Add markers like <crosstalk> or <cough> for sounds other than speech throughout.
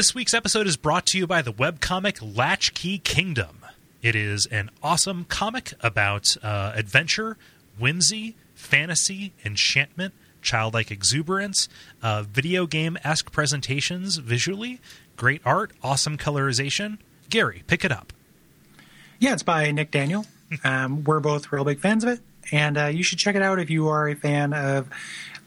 This week's episode is brought to you by the webcomic Latchkey Kingdom. It is an awesome comic about uh, adventure, whimsy, fantasy, enchantment, childlike exuberance, uh, video game esque presentations visually, great art, awesome colorization. Gary, pick it up. Yeah, it's by Nick Daniel. <laughs> Um, we're both real big fans of it, and uh, you should check it out if you are a fan of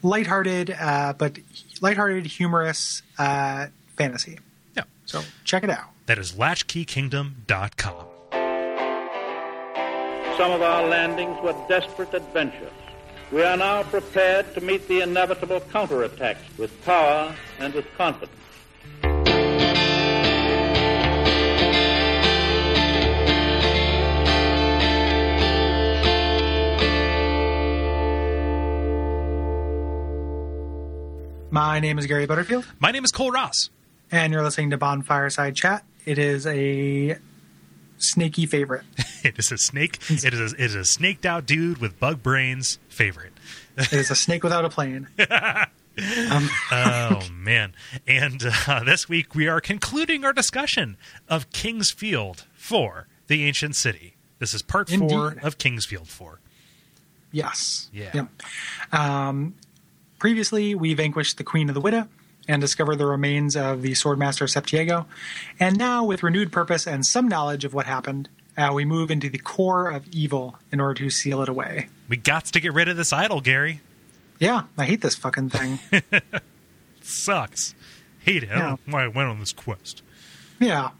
lighthearted, uh, but lighthearted, humorous uh, fantasy. Yeah. So check it out. That is latchkeykingdom.com. Some of our landings were desperate adventures. We are now prepared to meet the inevitable counterattacks with power and with confidence. My name is Gary Butterfield, My name is Kole Ross. And you're listening to Bonfireside Chat. It is a snaky favorite. <laughs> It is a snake. It is a, it is a snaked out dude with bug brains favorite. It is a snake without a plane. <laughs> Um, oh man! And uh, this week we are concluding our discussion of King's Field Four: The Ancient City. This is part four Indeed. of King's Field Four. yes. Yeah. Yep. Um, previously, we vanquished the Queen of the Widow and discover the remains of the Swordmaster Septiego. And now, with renewed purpose and some knowledge of what happened, uh, we move into the core of evil in order to seal it away. We got to get rid of this idol, Gary. Yeah, I hate this fucking thing. <laughs> sucks. Hate it. I don't know why I went on this quest. yeah.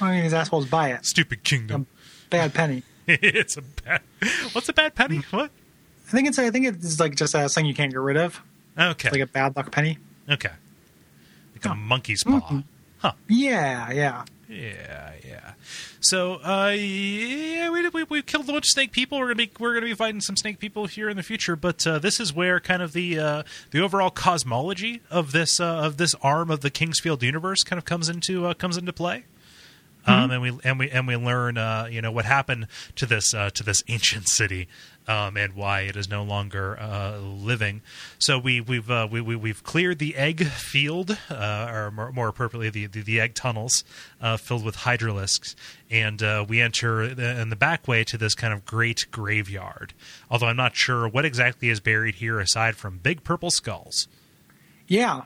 I mean, these assholes buy it. Stupid kingdom. Bad penny. <laughs> it's a bad. What's a bad penny? Hmm. What? I think it's I think it's like just a thing you can't get rid of. Okay. Like a bad luck penny. okay. Like a monkey's paw. Mm-hmm. Huh. Yeah, yeah. Yeah, yeah. So, uh, yeah, we, we we killed a bunch of snake people. We're gonna be we're gonna be fighting some snake people here in the future. But uh, this is where kind of the uh, the overall cosmology of this uh, of this arm of the King's Field universe kind of comes into uh, comes into play. Um, and we and we and we learn, uh, you know, what happened to this uh, to this ancient city, um, and why it is no longer uh, living. So we we've uh, we, we we've cleared the egg field, uh, or more, more appropriately, the, the the egg tunnels uh, filled with hydralisks, and uh, we enter in the back way to this kind of great graveyard. Although I'm not sure what exactly is buried here, aside from big purple skulls. Yeah.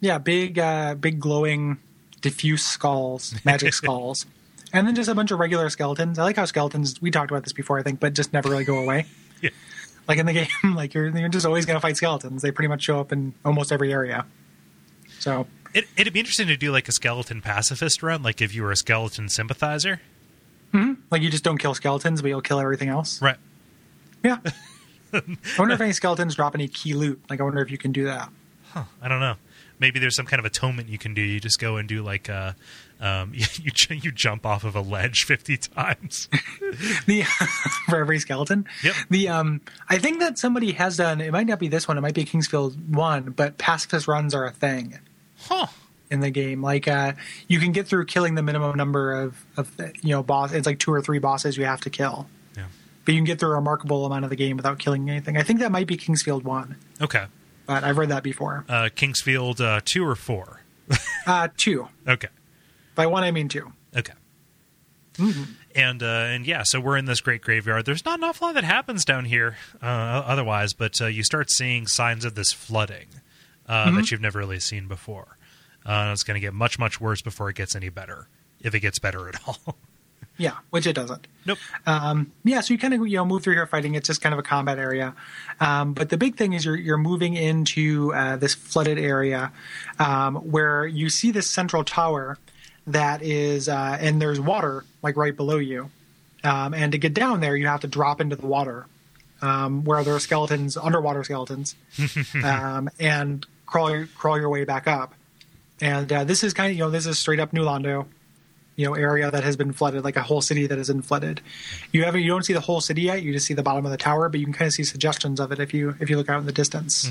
Yeah, big uh big glowing diffuse skulls, magic <laughs> skulls. And then just a bunch of regular skeletons. I like how skeletons we talked about this before, I think, but just never really go away. <laughs> Yeah. Like in the game, <laughs> like you're you're just always gonna fight skeletons. They pretty much show up in almost every area. So It, it'd be interesting to do like a skeleton pacifist run, like if you were a skeleton sympathizer. Mm-hmm. like you just don't kill skeletons, but you'll kill everything else. Right. Yeah. <laughs> I wonder if any skeletons drop any key loot. Like I wonder if you can do that. I don't know. Maybe there's some kind of atonement you can do. You just go and do like uh, um, <laughs> you you, you jump off of a ledge <laughs> fifty times. <laughs> the for every skeleton. Yep. The um, I think that somebody has done. It might not be this one. It might be King's Field one, but pacifist runs are a thing huh. in the game. Like uh, you can get through killing the minimum number of of you know boss. It's like two or three bosses you have to kill, Yeah. but you can get through a remarkable amount of the game without killing anything. I think that might be King's Field one, Okay. But I've read that before. Uh, King's Field uh, two or four. <laughs> Uh, two. Okay. By one I mean two. Okay. And uh, and yeah, so we're in this great graveyard. There's not an awful lot that happens down here, uh, otherwise, but uh, you start seeing signs of this flooding uh, that you've never really seen before. Uh, it's going to get much much worse before it gets any better, if it gets better at <laughs> all. Yeah, which it doesn't. nope. Um, yeah, so you kind of you know move through here fighting. It's just kind of a combat area, um, but the big thing is you're you're moving into uh, this flooded area um, where you see this central tower that is, uh, and there's water like right below you, um, and to get down there you have to drop into the water um, where there are skeletons, underwater skeletons, <laughs> um, and crawl your, crawl your way back up. And uh, this is kind of you know this is straight up New Londo you know area that has been flooded, like a whole city that has been flooded. You haven't you don't see the whole city yet. You just see the bottom of the tower, but you can kind of see suggestions of it if you if you look out in the distance.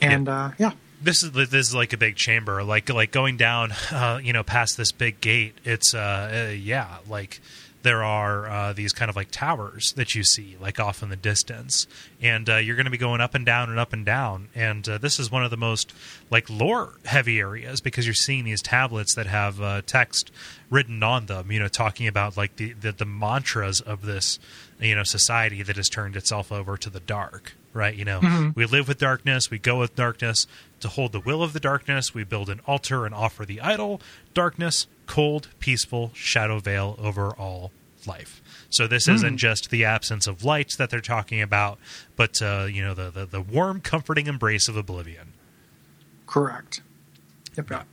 And uh, yeah, this is this is like a big chamber like like going down <laughs> uh, you know past this big gate it's uh, uh yeah like there are uh, these kind of like towers that you see like off in the distance, and uh, you're going to be going up and down and up and down. And uh, this is one of the most like lore heavy areas because you're seeing these tablets that have uh, text written on them. You know, talking about like the, the the mantras of this you know society that has turned itself over to the dark right you know we live with darkness we go with darkness to hold the will of the darkness we build an altar and offer the idol darkness cold peaceful shadow veil over all life so this isn't just the absence of light that they're talking about but uh, you know the, the the warm comforting embrace of oblivion Correct. Yep.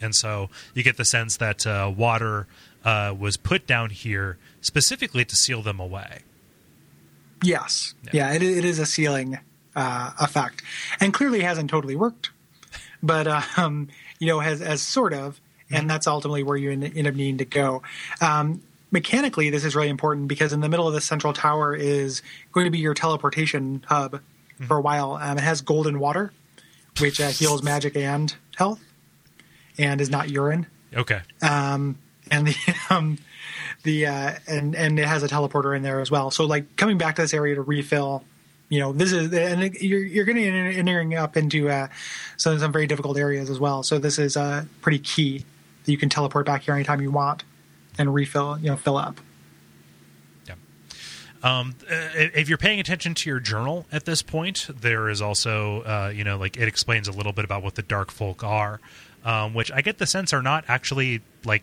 and so you get the sense that uh, water uh, was put down here specifically to seal them away Yes. Yeah. Yeah, it, it is a sealing uh, effect, and clearly hasn't totally worked, but um, you know has has sort of, and that's ultimately where you end, up needing to go. Um, mechanically, this is really important because in the middle of the central tower is going to be your teleportation hub for a while. Um, it has golden water, which uh, heals magic and health, and is not urine okay um, and the <laughs> um, the uh, and and it has a teleporter in there as well. So like coming back to this area to refill, you know, this is and you're you're going to be entering up into uh, some some very difficult areas as well. So this is uh, pretty key that you can teleport back here anytime you want and refill, you know, fill up. Um, uh, if you're paying attention to your journal at this point, there is also, uh, you know, like it explains a little bit about what the dark folk are, um, which I get the sense are not actually like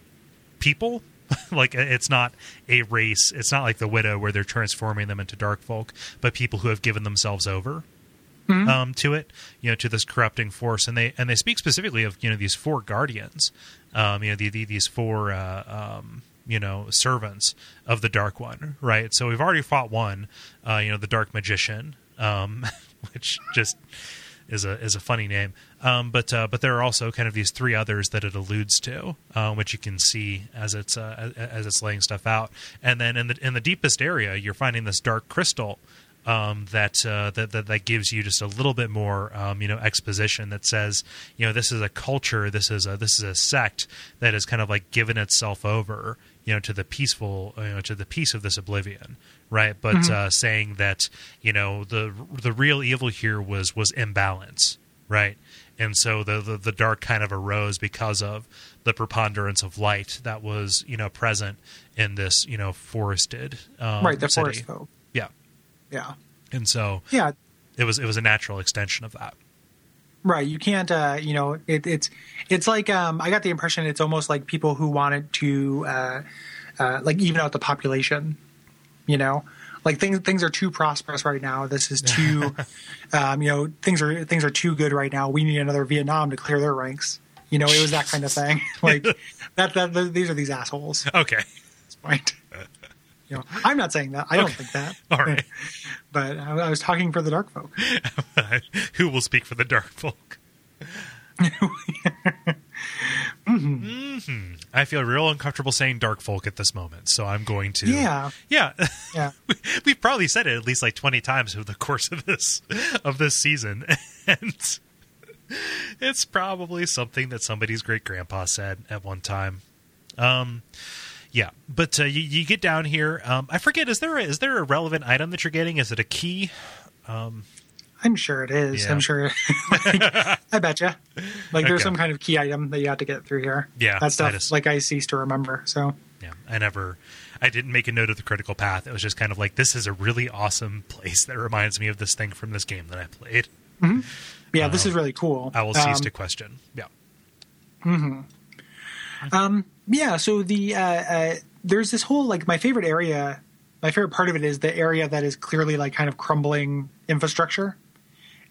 people. <laughs> like it's not a race. It's not like the widow where they're transforming them into dark folk, but people who have given themselves over um, to it, you know, to this corrupting force. And they and they speak specifically of you know these four guardians, um, you know, the, the, these four uh, um, you know servants of the Dark One, right? So we've already fought one, uh, you know, the Dark Magician, um, <laughs> which just is a is a funny name. Um, but uh, but there are also kind of these three others that it alludes to, uh, which you can see as it's uh, as- as it's laying stuff out. And then in the in the deepest area, you're finding this dark crystal um, that, uh, that that that gives you just a little bit more um, you know exposition that says you know this is a culture, this is a this is a sect that has kind of like given itself over you know to the peaceful you know to the peace of this oblivion right? But uh, saying that you know the the real evil here was was imbalance right? And so the, the the dark kind of arose because of the preponderance of light that was you know present in this you know forested um, right, the city. forest yeah Yeah, and so yeah, it was it was a natural extension of that Right. You can't, uh, you know, it, it's, it's like, um, I got the impression it's almost like people who wanted to, uh, uh, like even out the population, you know, like things, things are too prosperous right now. This is too, <laughs> um, you know, things are, things are too good right now. We need another Vietnam to clear their ranks. You know, it was that kind of thing. <laughs> like <laughs> that, that, th these are these assholes. okay Right. You know, I'm not saying that. I don't think that. <laughs> all right <laughs> But I, I was talking for the dark folk. <laughs> who will speak for the dark folk Mhm. I feel real uncomfortable saying dark folk at this moment, so I'm going to. Yeah. yeah. Yeah. We've probably said it at least like twenty times over the course of this of this season, and it's probably something that somebody's great grandpa said at one time. Um, yeah, but uh, you, you get down here. Um, I forget. Is there a, is there a relevant item that you're getting? Is it a key? I'm sure it is. Yeah. I'm sure. <laughs> I bet you. Like there's Okay. some kind of key item that you have to get through here. Yeah, that stuff. that is- like I cease to remember. So Yeah, I never. I didn't make a note of the critical path. It was just kind of like this is a really awesome place that reminds me of this thing from this game that I played. yeah, this is really cool. I will cease Um, to question. Yeah. Yeah. So the uh, uh, there's this whole like my favorite area. My favorite part of it is the area that is clearly like kind of crumbling infrastructure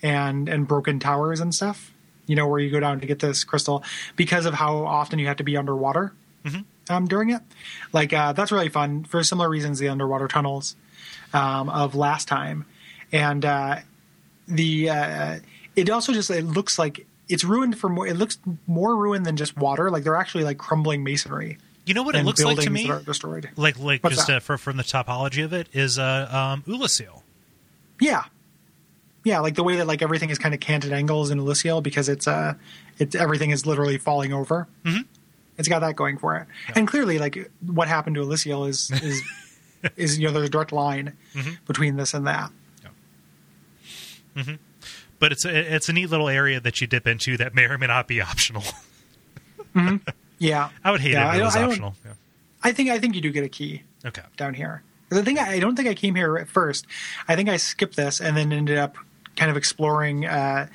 and and broken towers and stuff. You know where you go down to get this crystal because of how often you have to be underwater um, during it. Like uh, that's really fun for similar reasons. The underwater tunnels um, of last time, and uh, the uh, it also just it looks like it's ruined for more. It looks more ruined than just water. Like they're actually like crumbling masonry. You know what it looks like to me? destroyed. Like, like What's just uh, for, from the topology of it is uh, um, Oolacile. Yeah, yeah, like the way that like everything is kind of canted angles in Oolacile because it's uh, it's everything is literally falling over. Mm-hmm. It's got that going for it. And clearly, like what happened to Oolacile is is <laughs> is you know there's a direct line Mm-hmm. between this and that. But it's a, it's a neat little area that you dip into that may or may not be optional. <laughs> Yeah, I would hate yeah, it if it I was I optional. Yeah. I think I think you do get a key Okay. down here. The thing I don't think I came here at first. I think I skipped this and then ended up kind of exploring, uh,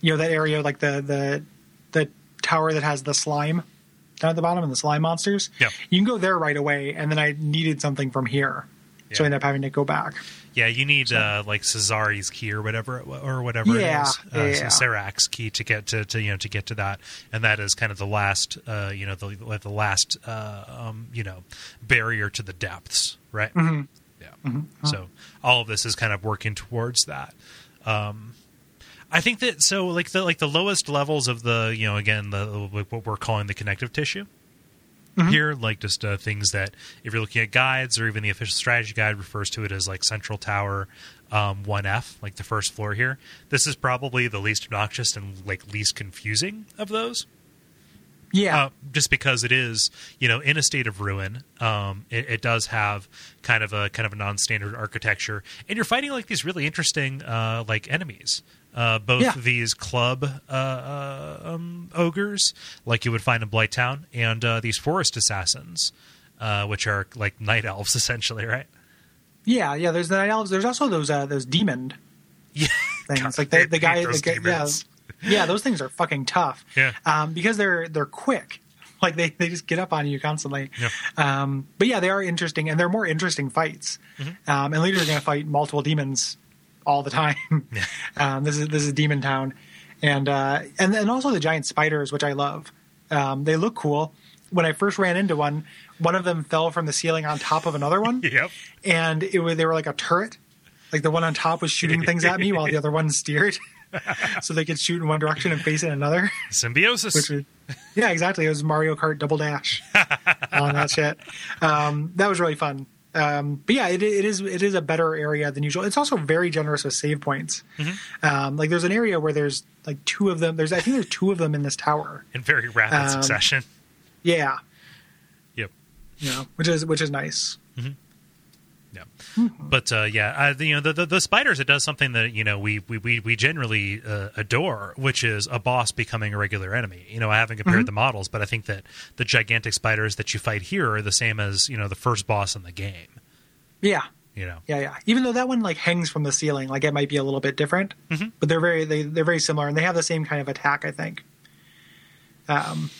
you know, that area like the the the tower that has the slime down at the bottom and the slime monsters. Yeah. you can go there right away, and then I needed something from here, so I ended up having to go back. Yeah, you need uh, like Cesari's key or whatever, or whatever Yeah, it is, uh, yeah. Serac's key to get to, to you know to get to that, and that is kind of the last, uh, you know, the the last, uh, um, you know, barrier to the depths, right? Mm-hmm. Yeah. So all of this is kind of working towards that. Um, I think that so like the like the lowest levels of the you know again the what we're calling the connective tissue here like just uh, things that if you're looking at guides or even the official strategy guide refers to it as like central tower um, 1f like the first floor here. This is probably the least obnoxious and like least confusing of those. Yeah, uh, just because it is you know in a state of ruin um, it, it does have kind of a kind of a non-standard architecture. And you're fighting like these really interesting uh, like enemies uh, both Yeah. these club uh, uh, um, ogres like you would find in Blighttown and uh, these forest assassins uh, which are like night elves <laughs> essentially right yeah, yeah. There's the night elves. There's also those uh, those demon yeah things God, <laughs> like the, the guy, the guy yeah, yeah, those things are fucking tough. Yeah. um, because they're they're quick. <laughs> Like they, they just get up on you constantly. Yeah. Um, but yeah, they are interesting, and they're more interesting fights. Mm-hmm. Um, and later, you're going to fight multiple demons all the time. <laughs> Um, this is this is Demon Town, and uh, and and also the giant spiders, which I love. Um, they look cool. When I first ran into one, one of them fell from the ceiling on top of another one <laughs> yep and it was they were like a turret. Like the one on top was shooting things at me while the other one steered, <laughs> so they could shoot in one direction and face in another. symbiosis Which was, yeah, exactly. It was Mario Kart Double Dash on that shit. Um, that was really fun. Um, but yeah, it, it is it is a better area than usual. It's also very generous with save points. Um, like there's an area where there's like two of them. There's I think there's two of them in this tower. in very rapid Um, succession Yeah, yep you know, which is which is nice. Yeah, but uh, yeah, the, you know the, the the spiders. It does something that you know we we we, we generally uh, adore, which is a boss becoming a regular enemy. You know, I haven't compared the models, but I think that the gigantic spiders that you fight here are the same as you know the first boss in the game. Yeah, You know, Yeah, yeah. Even though that one like hangs from the ceiling, like it might be a little bit different, Mm-hmm. but they're very they, they're very similar, and they have the same kind of attack. I think. Um,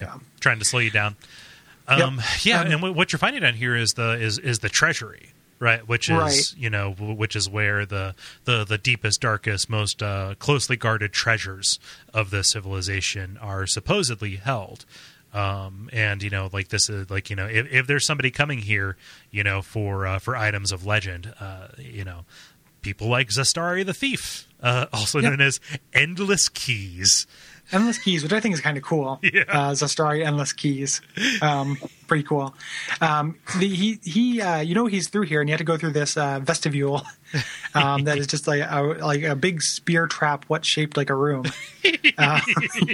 yeah, trying to slow you down. Um, Yeah, Um, and what you're finding down here is the is is the treasury. Right, which is Right. you know, which is where the the the deepest, darkest, most uh, closely guarded treasures of the civilization are supposedly held. Um, and you know, like this is like you know, if, if there's somebody coming here, you know, for uh, for items of legend, uh, you know, people like Zastari the Thief, uh, <laughs> also Yeah. known as Endless Keys. Endless keys, which I think is kind of cool. <laughs> Yeah. Uh, Zastari endless keys, um, pretty cool. Um, the, he he, uh, you know, he's through here, and you have to go through this uh, vestibule <laughs> um, that is just like a, like a big spear trap, what shaped like a room. <laughs> Uh,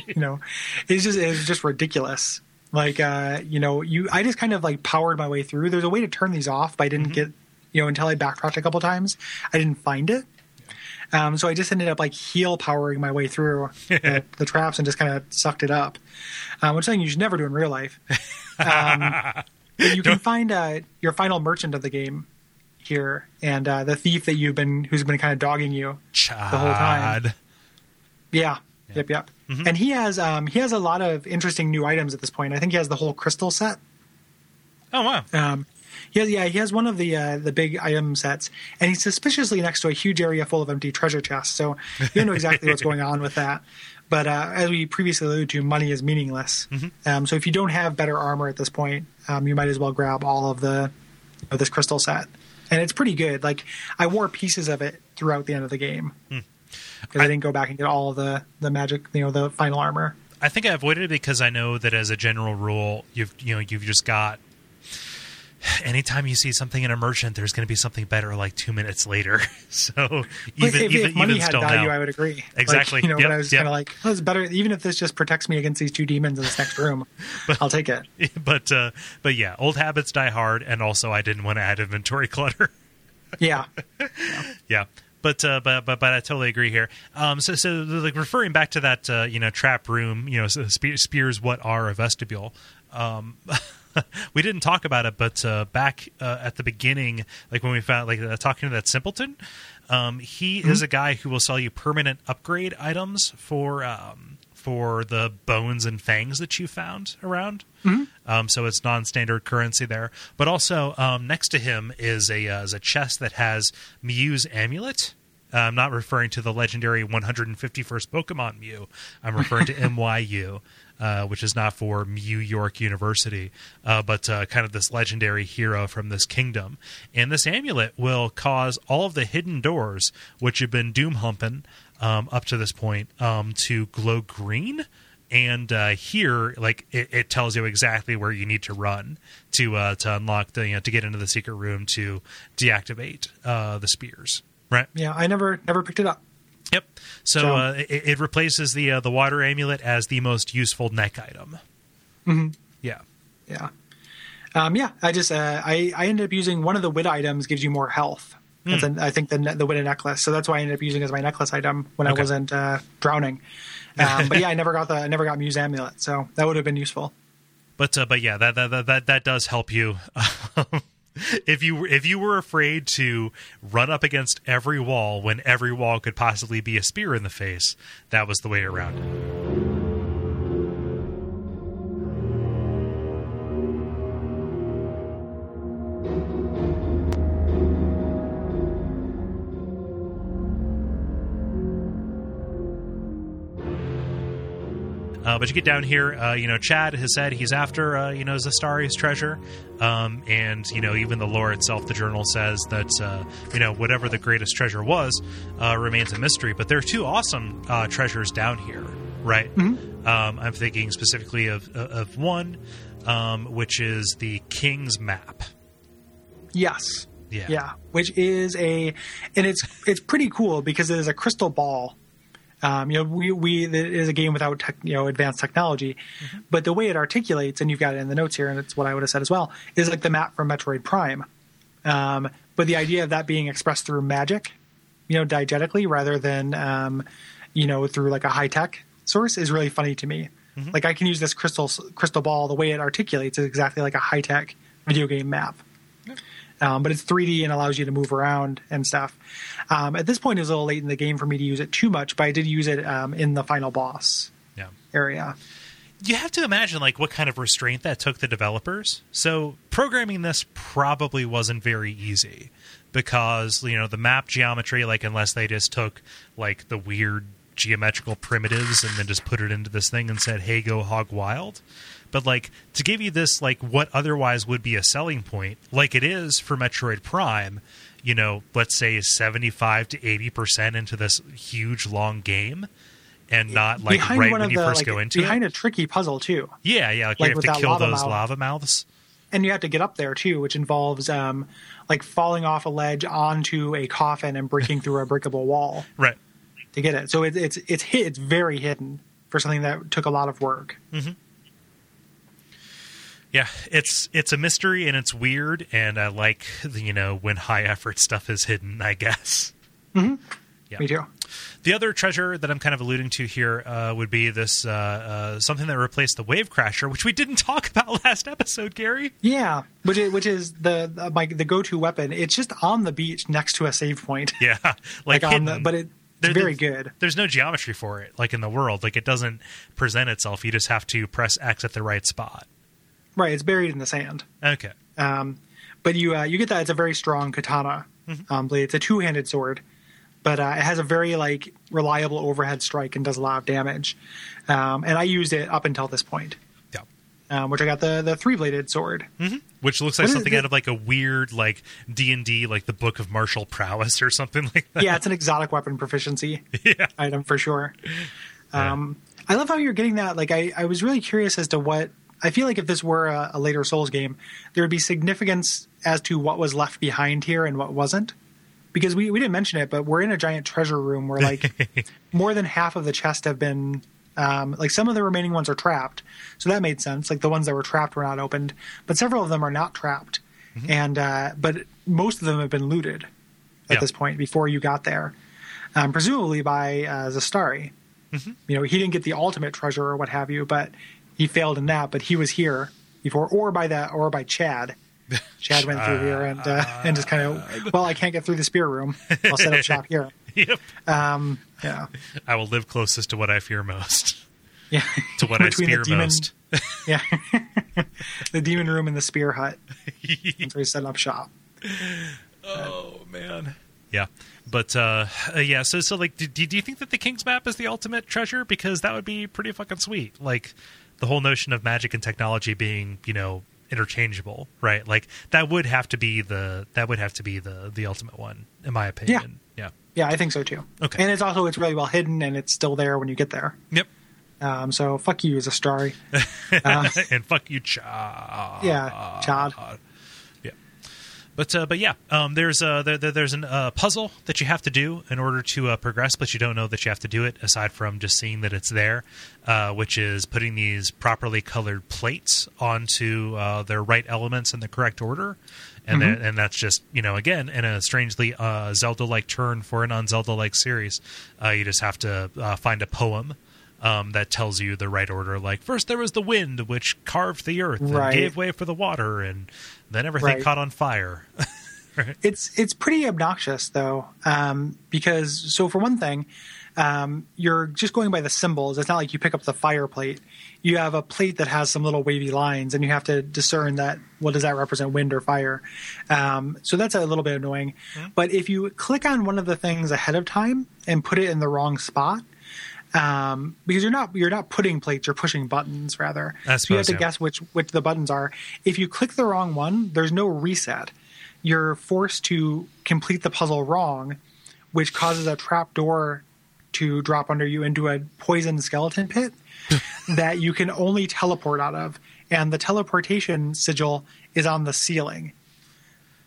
you know, it's just it's just ridiculous. Like uh, you know, you I just kind of like powered my way through. There's a way to turn these off, but I didn't get you know until I backtracked a couple times. I didn't find it. Um, so I just ended up like heal powering my way through the, <laughs> the traps and just kind of sucked it up, um, which is something you should never do in real life. Um, you can find uh, your final merchant of the game here, and uh, the thief that you've been who's been kind of dogging you Chad. whole time. Yeah. Yep. Yep. Mm-hmm. And he has um, he has a lot of interesting new items at this point. I think he has the whole crystal set. Oh wow! Um, he has, yeah, he has one of the uh, the big item sets, and he's suspiciously next to a huge area full of empty treasure chests. So you don't know exactly what's going on with that. But uh, as we previously alluded to, money is meaningless. Um, so if you don't have better armor at this point, um, you might as well grab all of the of this crystal set, and it's pretty good. Like I wore pieces of it throughout the end of the game because I, didn't go back and get all of the the magic, you know, the final armor. I think I avoided it because I know that as a general rule, you've you know you've just got anytime you see something in a merchant, there's going to be something better like two minutes later. <laughs> so even if, even if money even had still value, now, I would agree. Exactly. Like, you know, Yep, but I was yep. kind of like, oh, it's better. Even if this just protects me against these two demons in this next room, <laughs> but, I'll take it. <laughs> but uh, but yeah, old habits die hard, and also I didn't want to add inventory clutter. Yeah. yeah. But, uh, but but but I totally agree here. Um, so so like referring back to that uh, you know trap room, you know so spe- spears what are a vestibule. Um, <laughs> we didn't talk about it, but uh, back uh, at the beginning, like when we found like uh, talking to that simpleton, um, he is a guy who will sell you permanent upgrade items for um, for the bones and fangs that you found around. Um, so it's non-standard currency there. But also um, next to him is a uh, is a chest that has Mew's amulet. Uh, I'm not referring to the legendary 151st Pokemon Mew. I'm referring to <laughs> MYU, uh, which is not for Mew York University, uh, but uh, kind of this legendary hero from this kingdom. And this amulet will cause all of the hidden doors, which have been doom humping um, up to this point, um, to glow green and uh, here like it, it tells you exactly where you need to run to uh, to unlock the you know to get into the secret room to deactivate uh, the spears right Yeah. I never never picked it up. Yep so, So- uh, it, it replaces the uh, the water amulet as the most useful neck item mm-hmm. yeah Yeah. Um, yeah. I just uh, I I ended up using one of the wit items gives you more health. That's an, I think the the wit necklace. So that's why I ended up using it as my necklace item when Okay. I wasn't uh, drowning. Um, but yeah, I never got the I never got Muse amulet, so that would have been useful. but uh, but yeah that, that that that does help you <laughs> if you if you were afraid to run up against every wall when every wall could possibly be a spear in the face that was the way around it Uh, but you get down here, uh, you know, Chad has said he's after, uh, you know, Zastari's treasure. Um, and, you know, even the lore itself, the journal says that, uh, you know, whatever the greatest treasure was uh, remains a mystery. But there are two awesome uh, treasures down here, right? Um, I'm thinking specifically of, of one, um, which is the King's Map. Yes. Yeah. Yeah, which is a, and it's it's pretty cool because it is a crystal ball. Um, you know, we we it is a game without tech, you know advanced technology, but the way it articulates, and you've got it in the notes here, and it's what I would have said as well, is like the map from Metroid Prime. Um, but the idea of that being expressed through magic, you know, diegetically rather than um, you know through like a high tech source is really funny to me. Like I can use this crystal crystal ball. The way it articulates is exactly like a high tech video game map um, but it's 3D and allows you to move around and stuff. Um, at this point, it was a little late in the game for me to use it too much, but I did use it um, in the final boss Yeah. area. you have to imagine like what kind of restraint that took the developers. So programming this probably wasn't very easy because you know the map geometry, like unless they just took like the weird geometrical primitives and then just put it into this thing and said, "Hey, go hog wild." But like to give you this like what otherwise would be a selling point, like it is for Metroid Prime, you know, let's say seventy five to eighty percent into this huge long game. And not like behind right when you the first like, go into it. behind a tricky puzzle too, Yeah, yeah. Like, Like you have to kill lava those mouth. lava mouths. and you have to get up there too, which involves um, like falling off a ledge onto a coffin and breaking through a breakable wall <laughs> Right. to get it. So it, it's it's hit, it's very hidden for something that took a lot of work. Yeah, it's it's a mystery and it's weird, and I like the, you know when high effort stuff is hidden. I guess. Yeah. Me too. The other treasure that I'm kind of alluding to here uh, would be this uh, uh, something that replaced the Wave Crasher, which we didn't <laughs> talk about last episode, Gary. Yeah, which is, which is the the, my, the go to weapon. It's just on the beach next to a save point. <laughs> Yeah, like, like on the, but it, it's very good. There's no geometry for it, like in the world. Like it doesn't present itself. You just have to press X at the right spot. Right, it's buried in the sand. Okay. Um, but you uh, you get that it's a very strong katana Mm-hmm. um, blade. It's a two handed sword, but uh, it has a very like reliable overhead strike and does a lot of damage. Um, and I used it up until this point, Yeah. um, which I got the the three bladed sword. Which looks like What something out of like a weird like D and D, like the Book of Martial Prowess or something <laughs> like that. yeah, it's an exotic weapon proficiency <laughs> Yeah. item for sure. Um, I love how you're getting that. Like, I, I was really curious as to what I feel like if this were a, a later Souls game, there would be significance as to what was left behind here and what wasn't. Because we, we didn't mention it, but we're in a giant treasure room where like <laughs> more than half of the chests have been um, like some of the remaining ones are trapped, so that made sense. Like the ones that were trapped were not opened, but several of them are not trapped, and uh, but most of them have been looted at Yeah. this point before you got there, um, presumably by uh, Zastari. You know, he didn't get the ultimate treasure or what have you, but he failed in that. But he was here before, or by that, or by Chad. <laughs> Chad went through here and uh, and just kind of, well, I can't get through the spear room. I'll set up shop here. <laughs> Yep. Um, yeah, I will live closest to what I fear most. yeah. <laughs> To what I Between spear the demon, most. Yeah, the demon room and the spear hut. That's where he's setting up shop. Oh man. Yeah. But uh, uh, yeah, so so like, do, do you think that the King's Map is the ultimate treasure? Because that would be pretty fucking sweet. Like the whole notion of magic and technology being, you know, interchangeable, right? Like that would have to be the that would have to be the the ultimate one, in my opinion. Yeah. Yeah, yeah. I think so too. Okay. and it's also it's really well hidden and it's still there when you get there. Yep. Um, so fuck you Zastari. <laughs> and fuck you, Chad. Yeah, Chad. But uh, but yeah, um, there's uh, there, there- there's a uh, puzzle that you have to do in order to uh, progress, but you don't know that you have to do it aside from just seeing that it's there, uh, which is putting these properly colored plates onto uh, their right elements in the correct order, and then, and that's just you know again in a strangely uh, Zelda-like turn for an un-Zelda-like series, uh, you just have to uh, find a poem. Um, that tells you the right order. Like first there was the wind, which carved the earth and gave way for the water, and then everything Right. caught on fire. <laughs> It's it's pretty obnoxious though, um, because so for one thing, um, you're just going by the symbols. It's not like you pick up the fire plate. You have a plate that has some little wavy lines, and you have to discern that what does that represent, wind or fire. Um, so that's a little bit annoying. But if you click on one of the things ahead of time and put it in the wrong spot. Um, because you're not you're not putting plates, you're pushing buttons rather. I so you have to yeah. guess which which the buttons are. If you click the wrong one, there's no reset. You're forced to complete the puzzle wrong, which causes a trap door to drop under you into a poison skeleton pit <laughs> that you can only teleport out of. And the teleportation sigil is on the ceiling.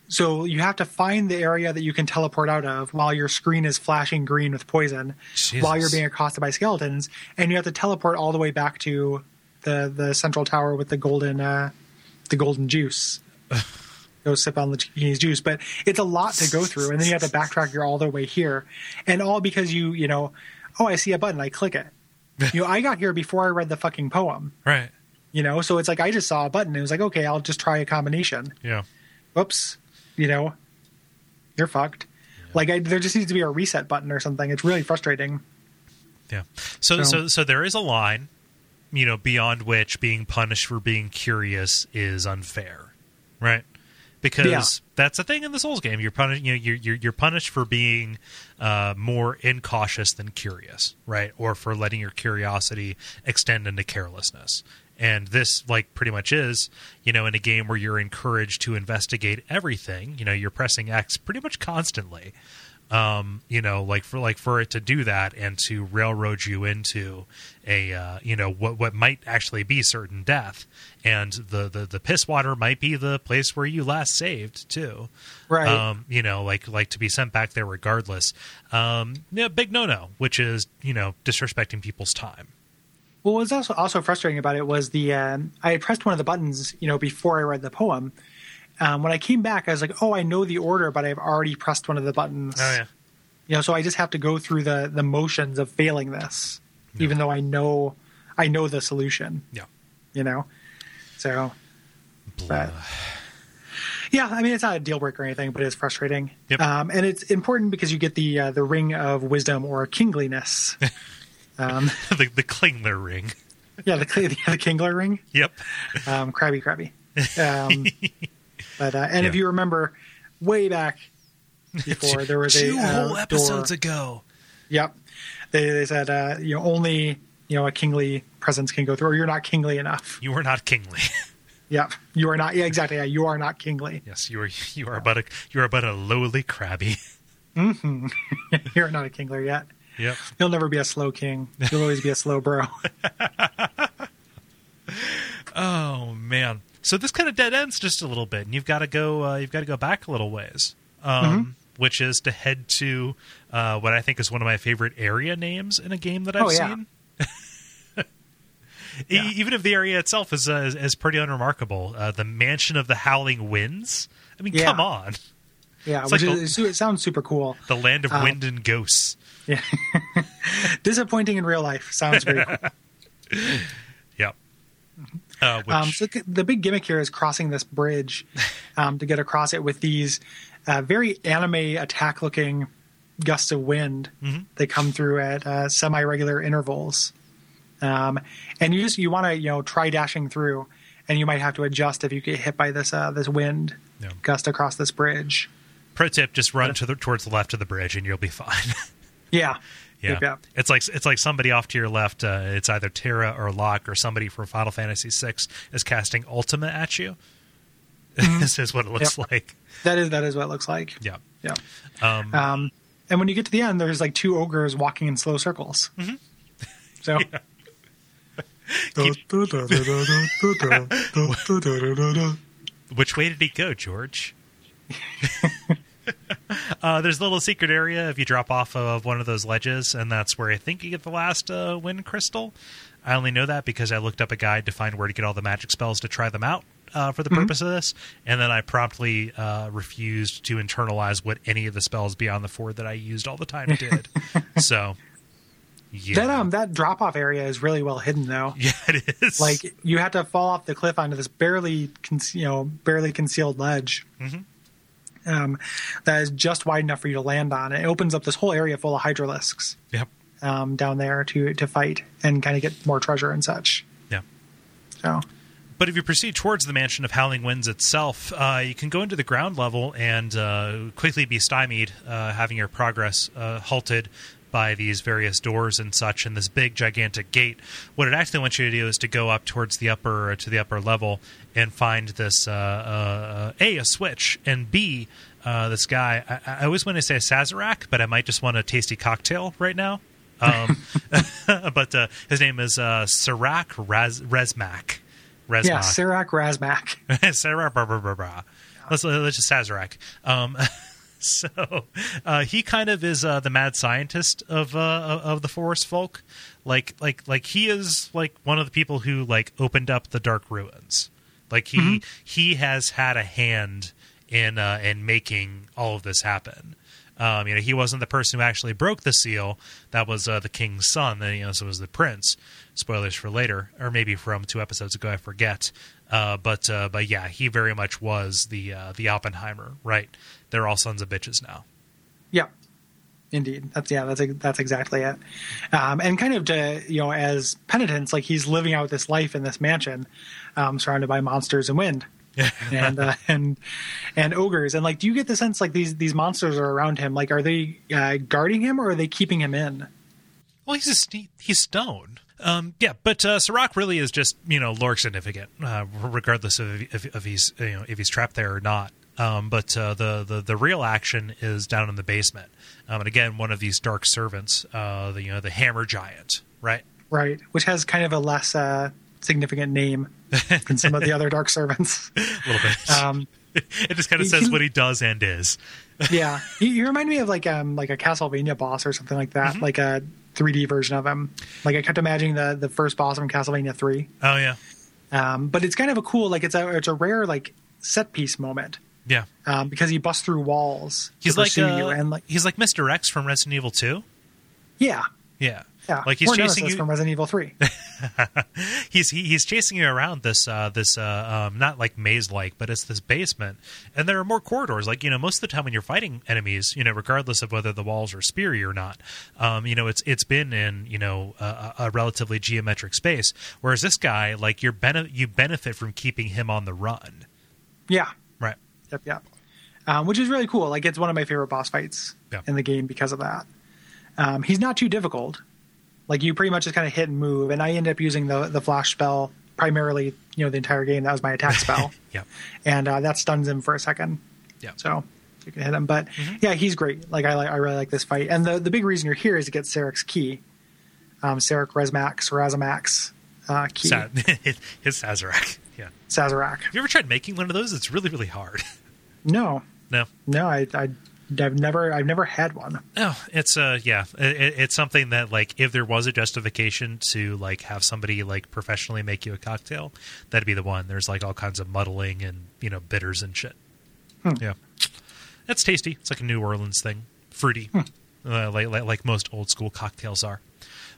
So you have to find the area that you can teleport out of while your screen is flashing green with poison, while you're being accosted by skeletons, and you have to teleport all the way back to the the central tower with the golden uh, the golden juice. <laughs> Go sip on the Chiquini's juice, but it's a lot to go through, and then you have to backtrack your all the way here, and all because you you know, oh I see a button, I click it. <laughs> You know, I got here before I read the fucking poem. right. You know, so it's like I just saw a button. It was like, okay, I'll just try a combination Yeah. whoops, you know, you're fucked. Like I, there just needs to be a reset button or something. It's really frustrating. Yeah. So, So- so, so there is a line, you know, beyond which being punished for being curious is unfair, right? Because Yeah. that's a thing in the Souls game. You're punished. You know, you're you're, you're punished for being uh, more incautious than curious, right? Or for letting your curiosity extend into carelessness. And this, like, pretty much is, you know, in a game where you're encouraged to investigate everything. You know, you're pressing X pretty much constantly um, you know, like for like for it to do that and to railroad you into a uh, you know what what might actually be certain death, and the, the the piss water might be the place where you last saved too. Right. Um, you know, like like to be sent back there regardless. Um, yeah, big no no, which is you know disrespecting people's time. Well, what was also also frustrating about it was the um, I had pressed one of the buttons, you know, before I read the poem. Um, when I came back, I was like, "Oh, I know the order, but I've already pressed one of the buttons." Oh yeah, You know, so I just have to go through the the motions of failing this, even though I know I know the solution. yeah. You know, so Blah. Yeah, I mean it's not a deal breaker or anything, but it's frustrating. Yep. Um, and it's important because you get the uh, the ring of wisdom or kingliness. <laughs> um, <laughs> the the Kingler ring. yeah, the <laughs> the, the kingler ring, Yep. um, crabby crabby. Um, <laughs> but uh, and if you remember, way back before there was Two a uh, whole episodes door. ago. Yep, they they said uh, you know only you know a kingly presence can go through, or you're not kingly enough. You were not kingly. Yep, you are not. Yeah, exactly. Yeah, you are not kingly. yes, you are. You are but a you are but a lowly crabby. Hmm. you're not a kingler yet. Yep. You'll never be a slow king. You'll always be a Slowbro. <laughs> Oh man. So this kind of dead ends just a little bit, and you've got to go. Uh, you've got to go back a little ways, um, Mm-hmm. which is to head to uh, what I think is one of my favorite area names in a game that I've Oh, yeah. seen. <laughs> E- Even if the area itself is uh, is, is pretty unremarkable, uh, the Mansion of the Howling Winds. I mean, Yeah. come on, Yeah, like is, it sounds super cool. the land of Um, wind and ghosts. Yeah, <laughs> disappointing in real life. Sounds very cool. <laughs> Yep. Uh, which, Um, so the big gimmick here is crossing this bridge um, to get across it with these uh, very anime attack looking gusts of wind. They come through at uh, semi regular intervals, um, and you just you want to you know try dashing through, and you might have to adjust if you get hit by this uh, this wind Yeah. gust across this bridge. pro tip: just run to the towards the left of the bridge, and you'll be fine. <laughs> Yeah, Yeah, it's like it's like somebody off to your left. Uh, it's either Terra or Locke or somebody from Final Fantasy VI is casting Ultima at you. <laughs> this is what it looks Mm-hmm. Yep. like. that is that is what it looks like. Yeah. Yeah. Um, Um, and when you get to the end, there's like two ogres walking in slow circles. Mm-hmm. So <laughs> <laughs> which way did he go, George? <laughs> uh, there's a little secret area if you drop off of one of those ledges, and that's where I think you get the last uh, wind crystal. I only know that because I looked up a guide to find where to get all the magic spells to try them out uh, for the purpose of this, and then I promptly uh, refused to internalize what any of the spells beyond the four that I used all the time <laughs> did. so, yeah, that um that drop off area is really well hidden though. <laughs> yeah, it is Like you have to fall off the cliff onto this barely con- you know barely concealed ledge. Um, that is just wide enough for you to land on. It opens up this whole area full of hydralisks yep, um, down there to to fight and kind of get more treasure and such. yeah. So But if you proceed towards the mansion of Howling Winds itself, uh, you can go into the ground level and uh, quickly be stymied, uh, having your progress uh, halted by these various doors and such, and this big gigantic gate. What it actually wants you to do is to go up towards the upper to the upper level and find this uh, uh, a a switch and b uh, this guy. I, I always want to say Sazerac, but I might just want a tasty cocktail right now. Um, <laughs> <laughs> but uh, his name is uh, Sirac Raz- Resmac. Resmac. yeah, Serac Razmak. <laughs> Sarah, blah, blah, blah, blah. Let's let's just Sazerac. Um, so uh, he kind of is uh, the mad scientist of uh, of the forest folk. Like like like he is like one of the people who like opened up the dark ruins. Like he he has had a hand in uh, in making all of this happen. Um, you know, he wasn't the person who actually broke the seal. That was uh, the king's son. Then, you know, so it was the prince. Spoilers for later, or maybe from two episodes ago. I forget. Uh, but uh, but yeah, he very much was the uh, the Oppenheimer. Right? They're all sons of bitches now. Yeah, indeed. That's yeah. That's that's exactly it. Um, and kind of to you know, as penitence, like he's living out this life in this mansion, um, surrounded by monsters and wind. <laughs> and uh, and and ogres and like do you get the sense like these these monsters are around him like are they uh, guarding him or are they keeping him in Well, he's a st- he's stone. Um, yeah, but uh, really is just you know lore significant, uh, regardless of if, if he's you know if he's trapped there or not. Um, but uh, the, the the real action is down in the basement, um, and again one of these dark servants, uh, the you know the Hammer Giant, right? right. Which has kind of a less uh, significant name than some of the other dark servants. <laughs> A little bit. um, <laughs> it just kind of says he- what he does and is. <laughs> yeah. You, you remind me of like um like a castlevania boss or something like that like a 3d version of him. Like i kept imagining the the first boss from castlevania 3 Oh yeah, um but it's kind of a cool like it's a it's a rare like set piece moment yeah. um because he busts through walls He's like uh, you and like he's like Mr. X from Resident Evil Two. yeah Yeah, yeah Like he's or chasing you. from resident evil 3 <laughs> he's he, he's chasing you around this uh this uh um not like maze like but it's this basement and there are more corridors like you know most of the time when you're fighting enemies you know regardless of whether the walls are speary or not um you know it's it's been in you know a, a relatively geometric space whereas this guy like you're bene- you benefit from keeping him on the run yeah Yep, yep. Um, which is really cool. Like it's one of my favorite boss fights Yeah. in the game because of that. Um, he's not too difficult. Like you pretty much just kind of hit and move, and I end up using the the flash spell primarily. You know, the entire game that was my attack spell, <laughs> yeah and uh, that stuns him for a second. yeah So you can hit him. But yeah, he's great. Like I like I really like this fight. And the the big reason you're here is to get Sarek's key. Um, Sarek Resmax Razamax. uh, key. Sa- <laughs> it's Sazerac. Yeah. Sazerac. Have you ever tried making one of those? It's really, really hard. <laughs> No, no. no, I, I, I've never, I've never had one. No, it's uh, yeah, it, it's something that like if there was a justification to like have somebody like professionally make you a cocktail, that'd be the one. There's like all kinds of muddling and you know bitters and shit. Yeah, that's tasty. It's like a New Orleans thing, fruity, uh, like, like like most old school cocktails are.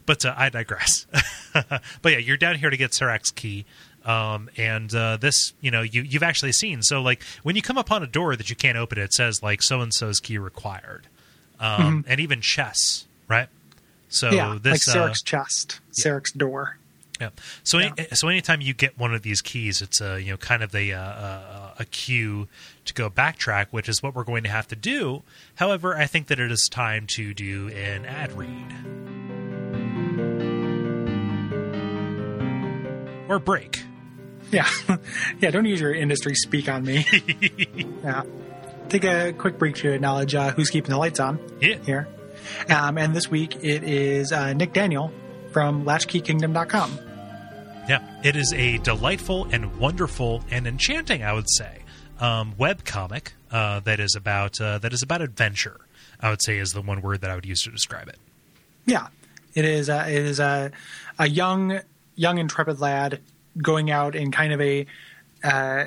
But uh, I digress. <laughs> but yeah, you're down here to get Serac's key. Um, and uh, this, you know, you you've actually seen. So like when you come upon a door that you can't open, it says like so and so's key required, um, and even chess, right? So yeah, this like uh, chest, Sarek's door. yeah. So any, so anytime you get one of these keys, it's a you know kind of a uh, uh, a cue to go backtrack, which is what we're going to have to do. However, I think that it is time to do an ad read or break. Yeah, <laughs> yeah. Don't use your industry speak on me. <laughs> yeah. Take a quick break to acknowledge uh, who's keeping the lights on Yeah. here. Um, and this week it is uh, Nick Daniel from LatchkeyKingdom.com. Yeah, it is a delightful and wonderful and enchanting, I would say, um, web comic uh, that is about uh, that is about adventure. I would say is the one word that I would use to describe it. Yeah, it is. Uh, it is a a young young intrepid lad going out in kind of a uh,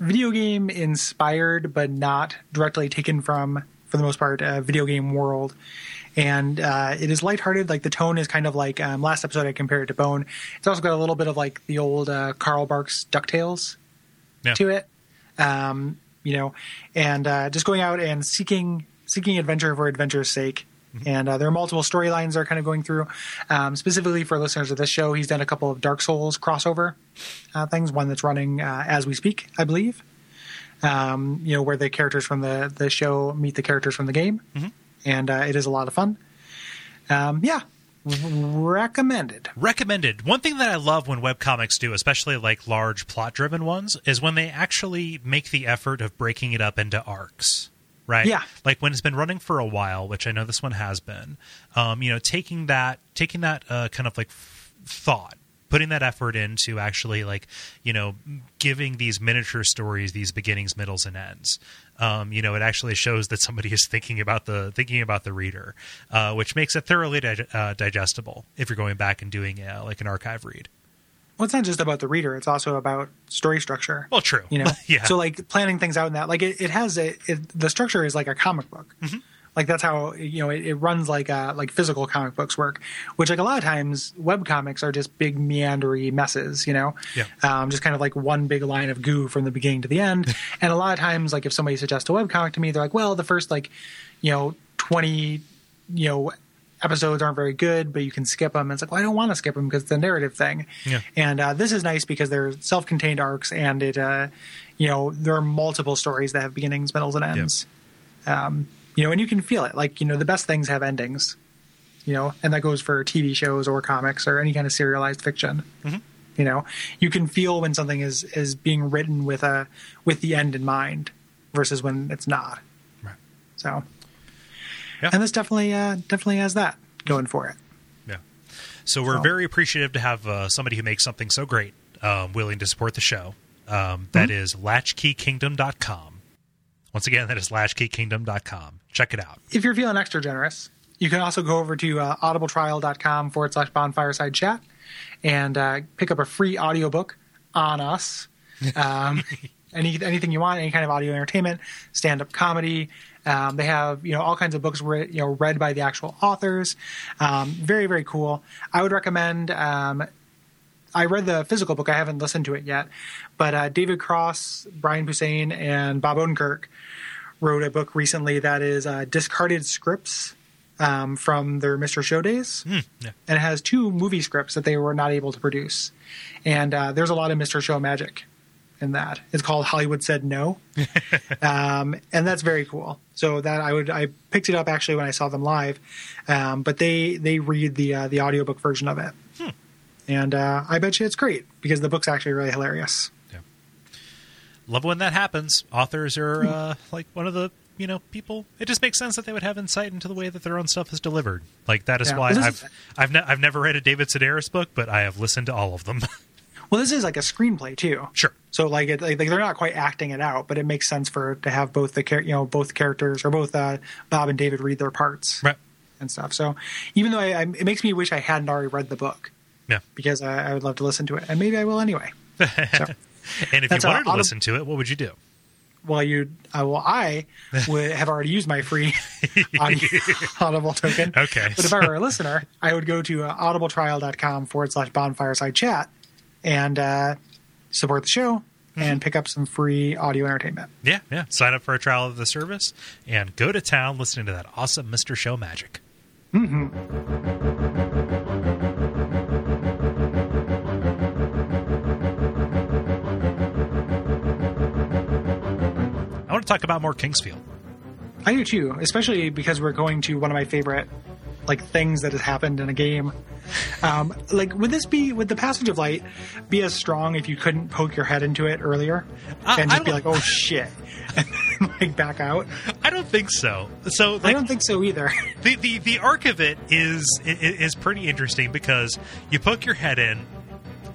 video game inspired, but not directly taken from, for the most part, a video game world. And uh, it is lighthearted. Like the tone is kind of like um, last episode I compared it to Bone. It's also got a little bit of like the old uh, Carl Barks Ducktales Yeah. to it. Um, you know, and uh, just going out and seeking seeking adventure for adventure's sake. And uh, there are multiple storylines they're kind of going through. Um, specifically for listeners of this show, he's done a couple of Dark Souls crossover uh, things. One that's running uh, as we speak, I believe. Um, you know, where the characters from the the show meet the characters from the game, and uh, it is a lot of fun. Um, yeah, recommended. recommended one thing that i love when webcomics do especially like large plot driven ones is when they actually make the effort of breaking it up into arcs right? Yeah. like when it's been running for a while which i know this one has been um, you know taking that taking that uh, kind of like f- thought putting that effort into actually like you know giving these miniature stories these beginnings middles and ends. Um, you know it actually shows that somebody <laughs> is thinking about the thinking about the reader uh, which makes it thoroughly dig- uh, digestible if you're going back and doing uh, like an archive read Well, it's not just about the reader; it's also about story structure. well true you know <laughs> yeah so like planning things out in that like it, it has a it, the structure is like a comic book Mm-hmm. like that's how you know it, it runs like uh like physical comic books work which like a lot of times web comics are just big meandery messes you know Yeah. um, just kind of like one big line of goo from the beginning to the end <laughs> and a lot of times like if somebody suggests a web comic to me they're like well the first like you know 20 you know episodes aren't very good but you can skip them and it's like well i don't want to skip them because it's a narrative thing. Yeah. and uh, this is nice because they're self-contained arcs and it uh, you know there are multiple stories that have beginnings middles and ends. Um, you know and you can feel it. Like you know the best things have endings you know and that goes for tv shows or comics or any kind of serialized fiction. You know you can feel when something is is being written with a with the end in mind versus when it's not. Right. so Yeah. and this definitely uh definitely has that going for it Yeah. So we're So- very appreciative to have uh, somebody who makes something so great um, willing to support the show. Um, that is latchkeykingdom.com. Once again, that is latchkeykingdom.com. Check it out. if you're feeling extra generous, you can also go over to uh, audibletrial.com forward slash bonfireside chat and uh, pick up a free audiobook on us. <laughs> Um, any, anything you want, any kind of audio entertainment, stand up comedy. Um, they have you know all kinds of books re- you know read by the actual authors. Um, very very cool. I would recommend. Um, I read the physical book. I haven't listened to it yet, but uh, David Cross, Brian Posehn, and Bob Odenkirk wrote a book recently that is uh, discarded scripts um, from their Mr. Show days, Hmm, yeah. and it has two movie scripts that they were not able to produce. And uh, there's a lot of Mr. Show magic in that. It's called Hollywood Said No, <laughs> um, and that's very cool. So that I would I picked it up actually when I saw them live, um, but they they read the uh, the audiobook version of it. And uh, I bet you it's great because the book's actually really hilarious. Love when that happens. Authors are uh, like one of the you know people it just makes sense that they would have insight into the way that their own stuff is delivered like that is Yeah. why i've i've, ne- I've never read a david sedaris book but i have listened to all of them <laughs> Well, this is like a screenplay too. sure So like, it, like they're not quite acting it out, but it makes sense for to have both the char- you know both characters or both uh, Bob and David read their parts right and stuff. So even though I, I, it makes me wish I hadn't already read the book yeah because I, I would love to listen to it, and maybe I will anyway. <laughs> So, and if you a wanted to auto- listen to it what would you do well, you uh, well I would have already used my free <laughs> audio, Audible token. Okay, but if I were a listener, I would go to uh, audibletrial.com forward slash bonfireside chat and uh, support the show and pick up some free audio entertainment. yeah yeah sign up for a trial of the service and go to town listening to that awesome mr show magic Mm-hmm. I want to talk about more King's Field. I do too, especially because we're going to one of my favorite like things that has happened in a game. Um, like, would this be would the passage of light be as strong if you couldn't poke your head into it earlier Uh, and I just be like, "Oh shit," <laughs> and then, like back out? I don't think so. So I don't think so either. <laughs> the, the the arc of it is is pretty interesting because you poke your head in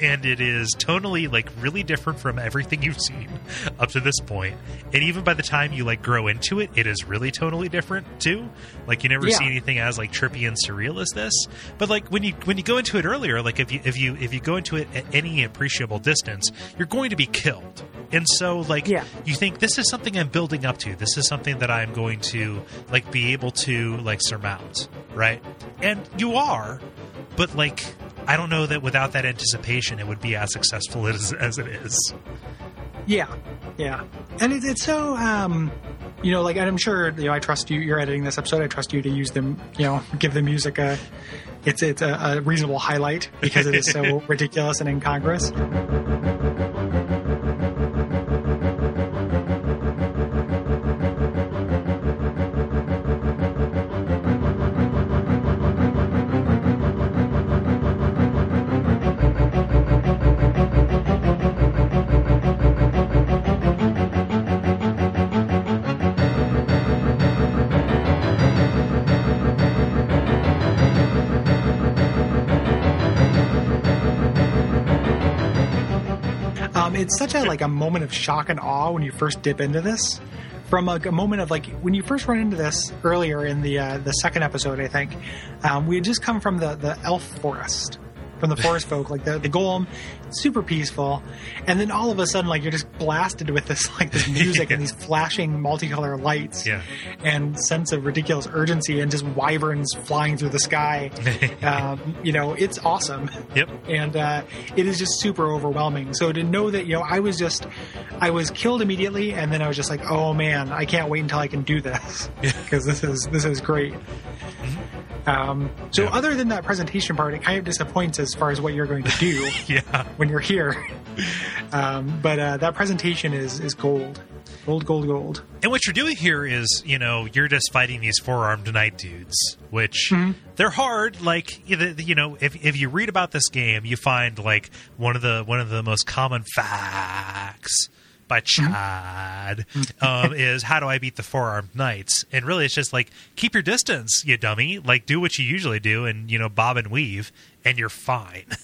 and it is tonally like really different from everything you've seen up to this point. and even by the time you like grow into it it is really tonally different too like you never Yeah. see anything as like trippy and surreal as this but like when you when you go into it earlier like if you if you if you go into it at any appreciable distance you're going to be killed and so like Yeah. you think this is something I'm building up to. This is something that I'm going to like be able to like surmount, right? And you are, but like I don't know that without that anticipation it would be as successful <laughs> as as it is. Yeah, yeah, and it, it's so um, you know, like and I'm sure you know. I trust you. You're editing this episode. I trust you to use them. You know, give the music a. It's it's a, a reasonable highlight because it is so <laughs> ridiculous and incongruous. It's such a like a moment of shock and awe when you first dip into this. From a moment of like when you first run into this earlier in the uh, the second episode, I think um, we had just come from the the elf forest, from the forest folk, like the the golem, super peaceful, and then all of a sudden like you're just blasted with this <laughs> like this music and <laughs> these flashing multicolor lights, Yeah. and sense of ridiculous urgency and just wyverns flying through the sky. <laughs> um, you know, it's awesome Yep. and uh, it is just super overwhelming. So to know that you know, I was just, I was killed immediately, and then I was just like, oh man, I can't wait until I can do this because this is this is great. Um, so Yeah. other than that presentation part, it kind of disappoints as far as what you're going to do <laughs> Yeah. when you're here. Um, but uh, that presentation is is gold, gold, gold, gold. And what you're doing here is, you know, you're just fighting these four armed knight dudes, which Mm-hmm. they're hard. Like, you know, if if you read about this game, you find like one of the one of the most common facts by Mm-hmm. Chad um, <laughs> is how do I beat the four armed knights? And really, it's just like keep your distance, you dummy. Like, do what you usually do, and you know, bob and weave, and you're fine. <laughs>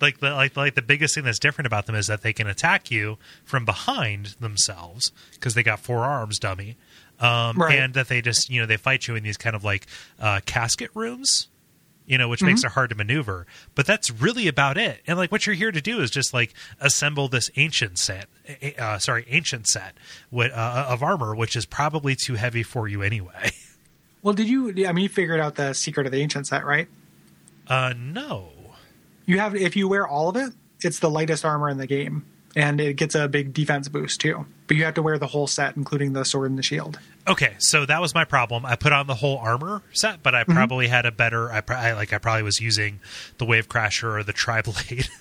like the like like the biggest thing that's different about them is that they can attack you from behind themselves because they got four arms, dummy. Um, Right. And that they just you know they fight you in these kind of like uh, casket rooms, you know, which makes it hard to maneuver. But that's really about it. And like what you're here to do is just like assemble this ancient set, uh, sorry, ancient set wi- uh, of armor, which is probably too heavy for you anyway. <laughs> Well, did you? I mean, you figured out the secret of the ancient set, right? Uh, no. You have if you wear all of it, it's the lightest armor in the game, and it gets a big defense boost too. But you have to wear the whole set, including the sword and the shield. Okay, so that was my problem. I put on the whole armor set, but I probably had a better. I, I like. I probably was using the Wave Crasher or the Tri Blade. <laughs>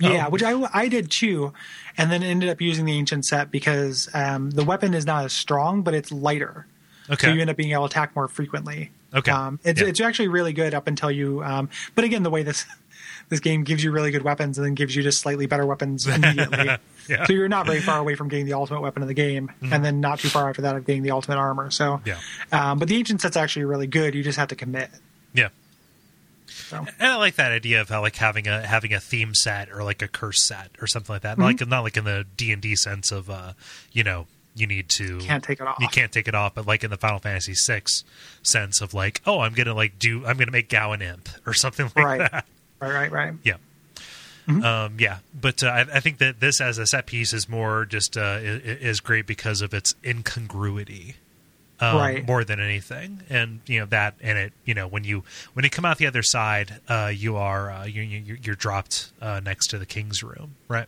Yeah, which I, I did too, and then ended up using the ancient set because um, the weapon is not as strong, but it's lighter. Okay. So you end up being able to attack more frequently. Okay. Um, it's, Yeah. it's actually really good up until you. Um, but again, the way this this game gives you really good weapons and then gives you just slightly better weapons immediately. <laughs> Yeah. Mm-hmm. So you're not very far away from getting the ultimate weapon of the game, and then not too far after that of getting the ultimate armor. So, Yeah. um, but the ancient set's actually really good. You just have to commit. Yeah. So. And I like that idea of how like having a having a theme set or like a curse set or something like that. Mm-hmm. Like not like in the D and D sense of uh, you know, you need to Can't take it off. You can't take it off, but like in the Final Fantasy VI sense of like, oh, I'm gonna like do I'm gonna make Gowan imp or something like Right. that. Right, right, right. Yeah. Um, yeah, but uh, I, I think that this as a set piece is more just uh, i- i- is great because of its incongruity, um, Right. More than anything, and you know that, and it, you know, when you when you come out the other side, uh, you are uh, you, you you're dropped uh, next to the king's room, right?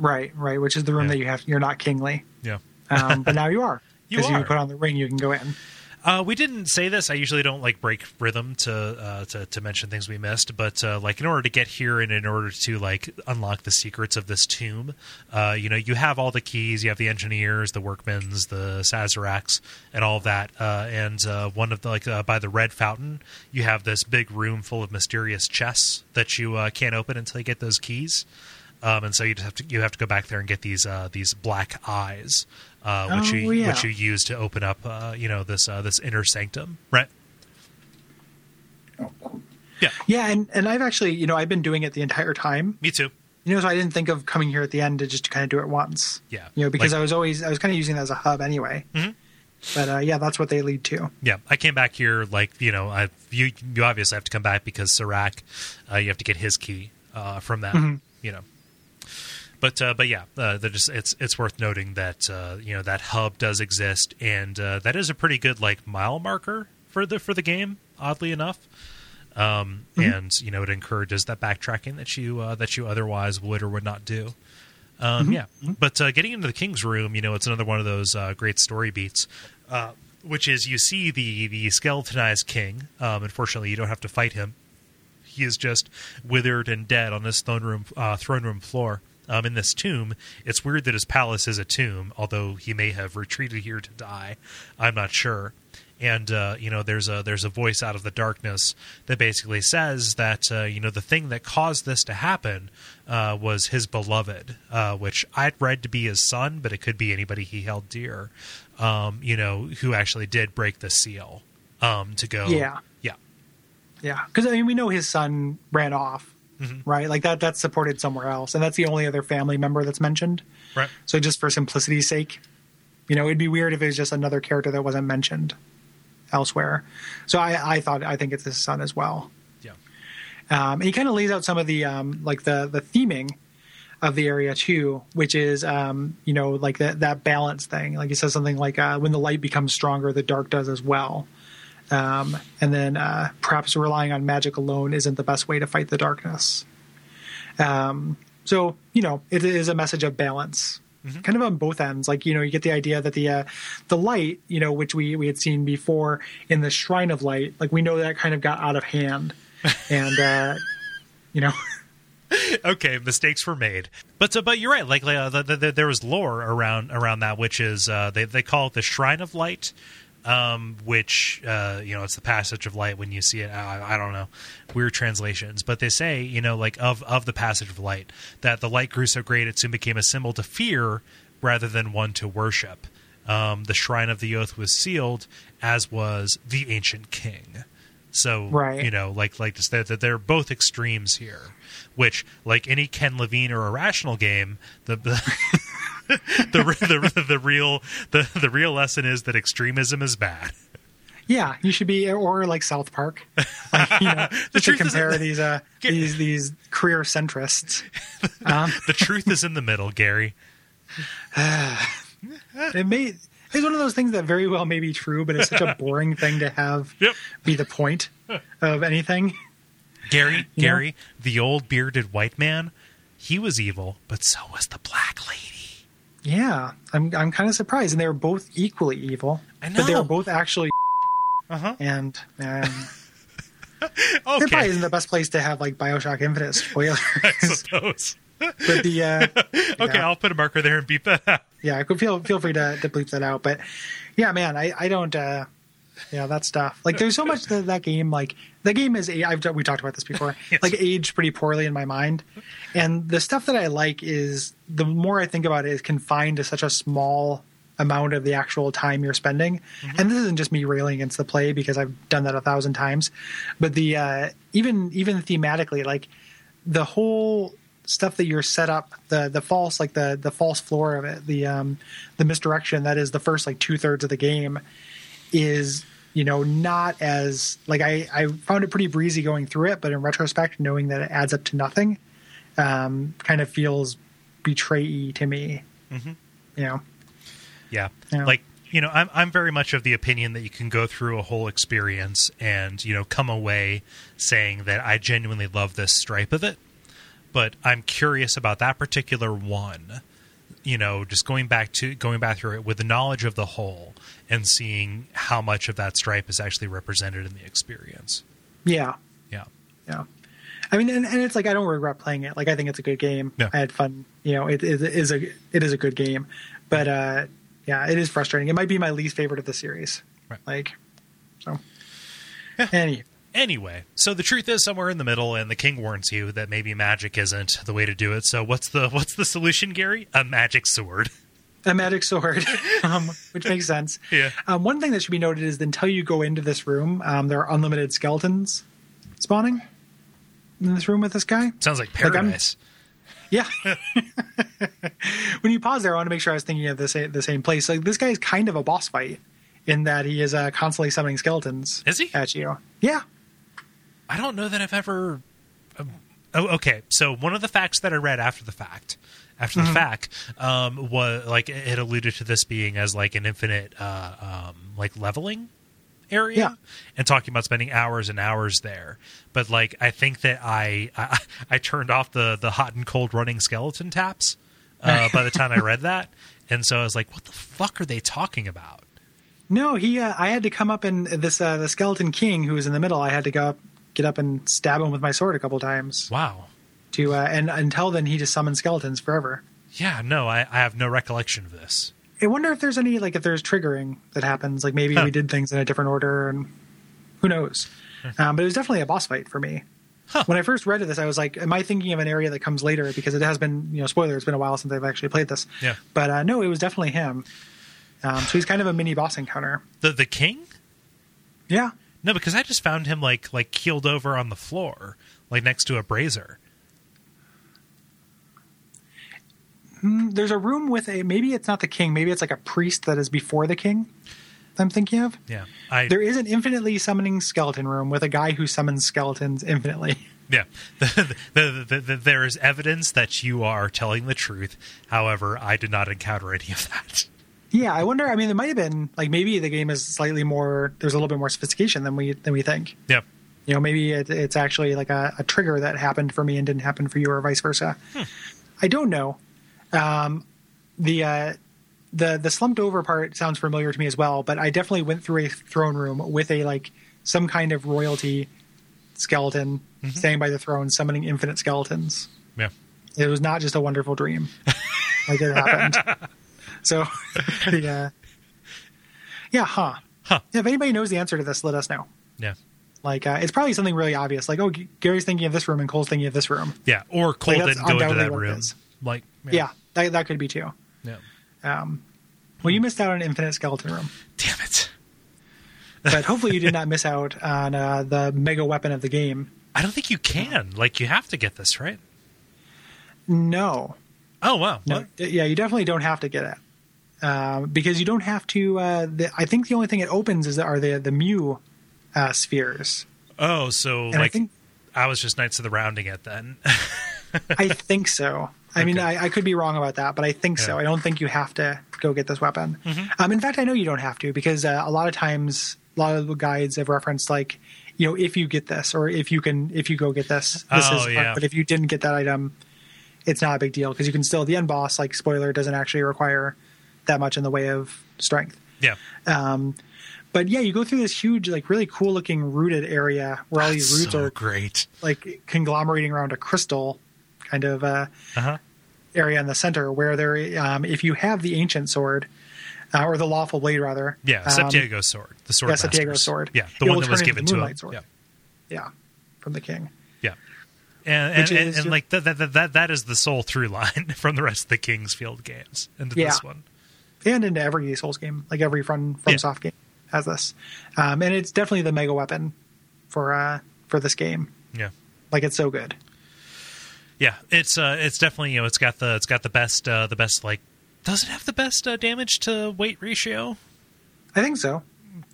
Right, right. Which is the room Yeah. that you have. You're not kingly, Yeah. um, but now you are. <laughs> You Because are. you put on the ring, you can go in. Uh, we didn't say this. I usually don't like break rhythm to uh, to, to mention things we missed, but uh, like in order to get here and in order to like unlock the secrets of this tomb, uh, you know, you have all the keys. You have the engineers, the workmen's, the Sazeracs, and all that. Uh, and uh, one of the like by the red fountain, you have this big room full of mysterious chests that you can't open until you get those keys. Um, and so you just have to you have to go back there and get these uh, these black eyes, uh, which Oh, you yeah. which you use to open up uh, you know this uh, this inner sanctum, right? Yeah, Yeah, and, and I've actually, you know, I've been doing it the entire time. me too. You know, so I didn't think of coming here at the end to just kind of do it once. Yeah. You know, because Like- I was always I was kind of using it as a hub anyway. Mhm. But uh, yeah, that's what they lead to. Yeah, I came back here like you know I you you obviously have to come back because Serac, uh, you have to get his key uh, from that, you know. But uh, but yeah, uh, just it's it's worth noting that uh, you know that hub does exist, and uh, that is a pretty good like mile marker for the for the game. Oddly enough, um, and you know it encourages that backtracking that you uh, that you otherwise would or would not do. Um, Yeah, but uh, getting into the king's room, you know, it's another one of those uh, great story beats, uh, which is you see the the skeletonized king. Um, unfortunately, you don't have to fight him. He is just withered and dead on this throne room uh, throne room floor. Um, in this tomb, it's weird that his palace is a tomb, although he may have retreated here to die. I'm not sure. And uh, you know, there's a there's a voice out of the darkness that basically says that uh, you know the thing that caused this to happen uh, was his beloved, uh, which I'd read to be his son, but it could be anybody he held dear. Um, you know, who actually did break the seal um, to go. Yeah. yeah, Yeah, because I mean, we know his son ran off, Mm-hmm. right? Like that that's supported somewhere else, and that's the only other family member that's mentioned. right. So just for simplicity's sake, you know, it'd be weird if it was just another character that wasn't mentioned elsewhere. So I, I thought I think it's his son as well. Yeah. Um, he kind of lays out some of the um, like the the theming of the area too, which is um, you know like that that balance thing. Like he says something like uh, when the light becomes stronger, the dark does as well. Um, and then uh, perhaps relying on magic alone isn't the best way to fight the darkness. Um, so you know it is a message of balance, kind of on both ends. Like you know you get the idea that the uh, the light, you know, which we we had seen before in the Shrine of Light, like we know that kind of got out of hand, <laughs> and uh, you know. okay, mistakes were made, but uh, but you're right. Like uh, the, the, the, there was lore around around that, which is uh, they they call it the Shrine of Light, um, which uh, you know it's the passage of light when you see it. I, I don't know, weird translations, but they say you know like of of the passage of light that the light grew so great it soon became a symbol to fear rather than one to worship. Um, the Shrine of the Oath was sealed, as was the ancient king. So Right. you know, like like that, that they're both extremes here. Which, like any Ken Levine or irrational game, the the <laughs> <laughs> the, the, the real the, the real lesson is that extremism is bad. Yeah, you should be, or like South Park, like, you know, <laughs> just to truth is- compare these uh, <laughs> these these career centrists. Um, The truth is in the middle, Gary. <sighs> it may it's one of those things that very well may be true, but it's such a boring thing to have Yep. be the point of anything. Gary, You know? Gary, the old bearded white man, he was evil, but so was the black lady. Yeah, I'm I'm kind of surprised, and they were both equally evil, I but they know. were both actually. <laughs> Uh-huh. And um, it <laughs> Okay, probably isn't the best place to have like Bioshock Infinite spoilers, <laughs> I suppose. but the uh, Okay, Yeah. I'll put a marker there and beep that out. yeah, I could feel feel free to, to bleep that out. But yeah, man, I I don't. uh yeah, that stuff. Like, there's so much that that game. Like, the game is. I've we talked about this before. <laughs> Yes. Like, aged pretty poorly in my mind, and the stuff that I like is the more I think about it is confined to such a small amount of the actual time you're spending. And this isn't just me railing against the play because I've done that a thousand times, but the uh, even even thematically, like the whole stuff that you're set up the the false like the the false floor of it the um the misdirection that is the first like two thirds of the game is you know not as like i i found it pretty breezy going through it but in retrospect knowing that it adds up to nothing um kind of feels betray to me Mm-hmm. you know Yeah. Yeah. Like, you know, I'm I'm very much of the opinion that you can go through a whole experience and, you know, come away saying that I genuinely love this stripe of it. But I'm curious about that particular one. You know, just going back to going back through it with the knowledge of the whole and seeing how much of that stripe is actually represented in the experience. yeah Yeah. Yeah. I mean, and, and it's like I don't regret playing it. Like I think it's a good game. Yeah. I had fun. You know, it, it is a it is a good game, but uh, yeah, it is frustrating. It might be my least favorite of the series. Right. Like, so. Yeah. Any. Anyway, so the truth is somewhere in the middle, and the king warns you that maybe magic isn't the way to do it. So what's the what's the solution, Gary? A magic sword. A magic sword, <laughs> um, which makes sense. Yeah. Um, one thing that should be noted is that until you go into this room, um, there are unlimited skeletons spawning in this room with this guy. Sounds like Like, paradise. Yeah. <laughs> when you pause there, I want to make sure I was thinking of the same, the same place. Like this guy is kind of a boss fight in that he is uh, constantly summoning skeletons Is he? at you. Yeah. I don't know that I've ever. Um, oh, okay. So one of the facts that I read after the fact, after the fact, um, was like it alluded to this being as like an infinite, uh, um, like leveling area, Yeah. and talking about spending hours and hours there. But like, I think that I I, <laughs> I turned off the the hot and cold running skeleton taps uh, <laughs> by the time I read that, and so I was like, what the fuck are they talking about? No, he. Uh, I had to come up and this uh, the skeleton king who was in the middle. I had to go up, get up and stab him with my sword a couple times Wow. to. Uh, and until then, he just summons skeletons forever. Yeah, no, I, I have no recollection of this. I wonder if there's any like if there's triggering that happens. Like maybe Huh. we did things in a different order, and who knows. Um, but it was definitely a boss fight for me. Huh. When I first read of this, I was like, "Am I thinking of an area that comes later?" Because it has been, you know, spoiler. It's been a while since I've actually played this. Yeah. But uh, no, it was definitely him. Um, so he's kind of a mini boss encounter. The the king? Yeah. No, because I just found him like like keeled over on the floor, like next to a brazier. Hmm, there's a room with a maybe it's not the king. Maybe it's like a priest that is before the king. that I'm thinking of. Yeah, I There is an infinitely summoning skeleton room with a guy who summons skeletons infinitely. <laughs> yeah. <laughs> The, the, the, there is evidence that you are telling the truth. However, I did not encounter any of that. Yeah, I wonder. I mean, it might have been like maybe the game is slightly more. There's a little bit more sophistication than we than we think. Yeah. You know, maybe it, it's actually like a, a trigger that happened for me and didn't happen for you, or vice versa. I don't know. Um, the uh, the the slumped over part sounds familiar to me as well, but I definitely went through a throne room with a like some kind of royalty skeleton standing by the throne, summoning infinite skeletons. Yeah. It was not just a wonderful dream. <laughs> like it happened. <laughs> So, <laughs> yeah, yeah, huh? Huh. Yeah, if anybody knows the answer to this, let us know. Yeah. Like, uh, it's probably something really obvious. Like, oh, Gary's thinking of this room and Kole's thinking of this room. Yeah. Or Kole Like, didn't go into that room. is. Like Yeah, that, that could be too. Yeah. Um, well, you missed out on Infinite Skeleton Room, Damn it. but hopefully you did <laughs> not miss out on uh, the mega weapon of the game. I don't think you can. Like you have to get this, right? No, Oh wow. no, What? yeah, you definitely don't have to get it um, because you don't have to. Uh, the, I think the only thing it opens is are the the Mew uh, spheres. Oh, so And I like I, think was just Knights of the Rounding it then. I <laughs> think so. I mean, I, I could be wrong about that, but I think so. I don't think you have to go get this weapon. Um, in fact, I know you don't have to because uh, a lot of times, a lot of the guides have referenced like, you know, if you get this or if you can, if you go get this, this Oh, is. yeah. But if you didn't get that item, it's not a big deal because you can still the end boss. Like spoiler, doesn't actually require that much in the way of strength. yeah. Um, but yeah, you go through this huge, like really cool looking rooted area where all these roots so are great. like conglomerating around a crystal, kind of. Uh, Uh huh. area in the center where there, um, if you have the ancient sword uh, or the lawful blade rather, Yeah, um, sword, the sword. yeah, master's. sword. Yeah, the It one that was given the to him. Sword. Yeah, yeah, from the king. yeah. And and, and, and like that, that that that that is the sole through line <laughs> from the rest of the King's Field games into Yeah. this one. And into every Souls game, like every from from Yeah. soft game has this, um, and it's definitely the mega weapon for uh, for this game. Yeah. Like it's so good. Yeah, it's uh, it's definitely you know it's got the it's got the best uh, the best like does it have the best uh, damage to weight ratio? I think so.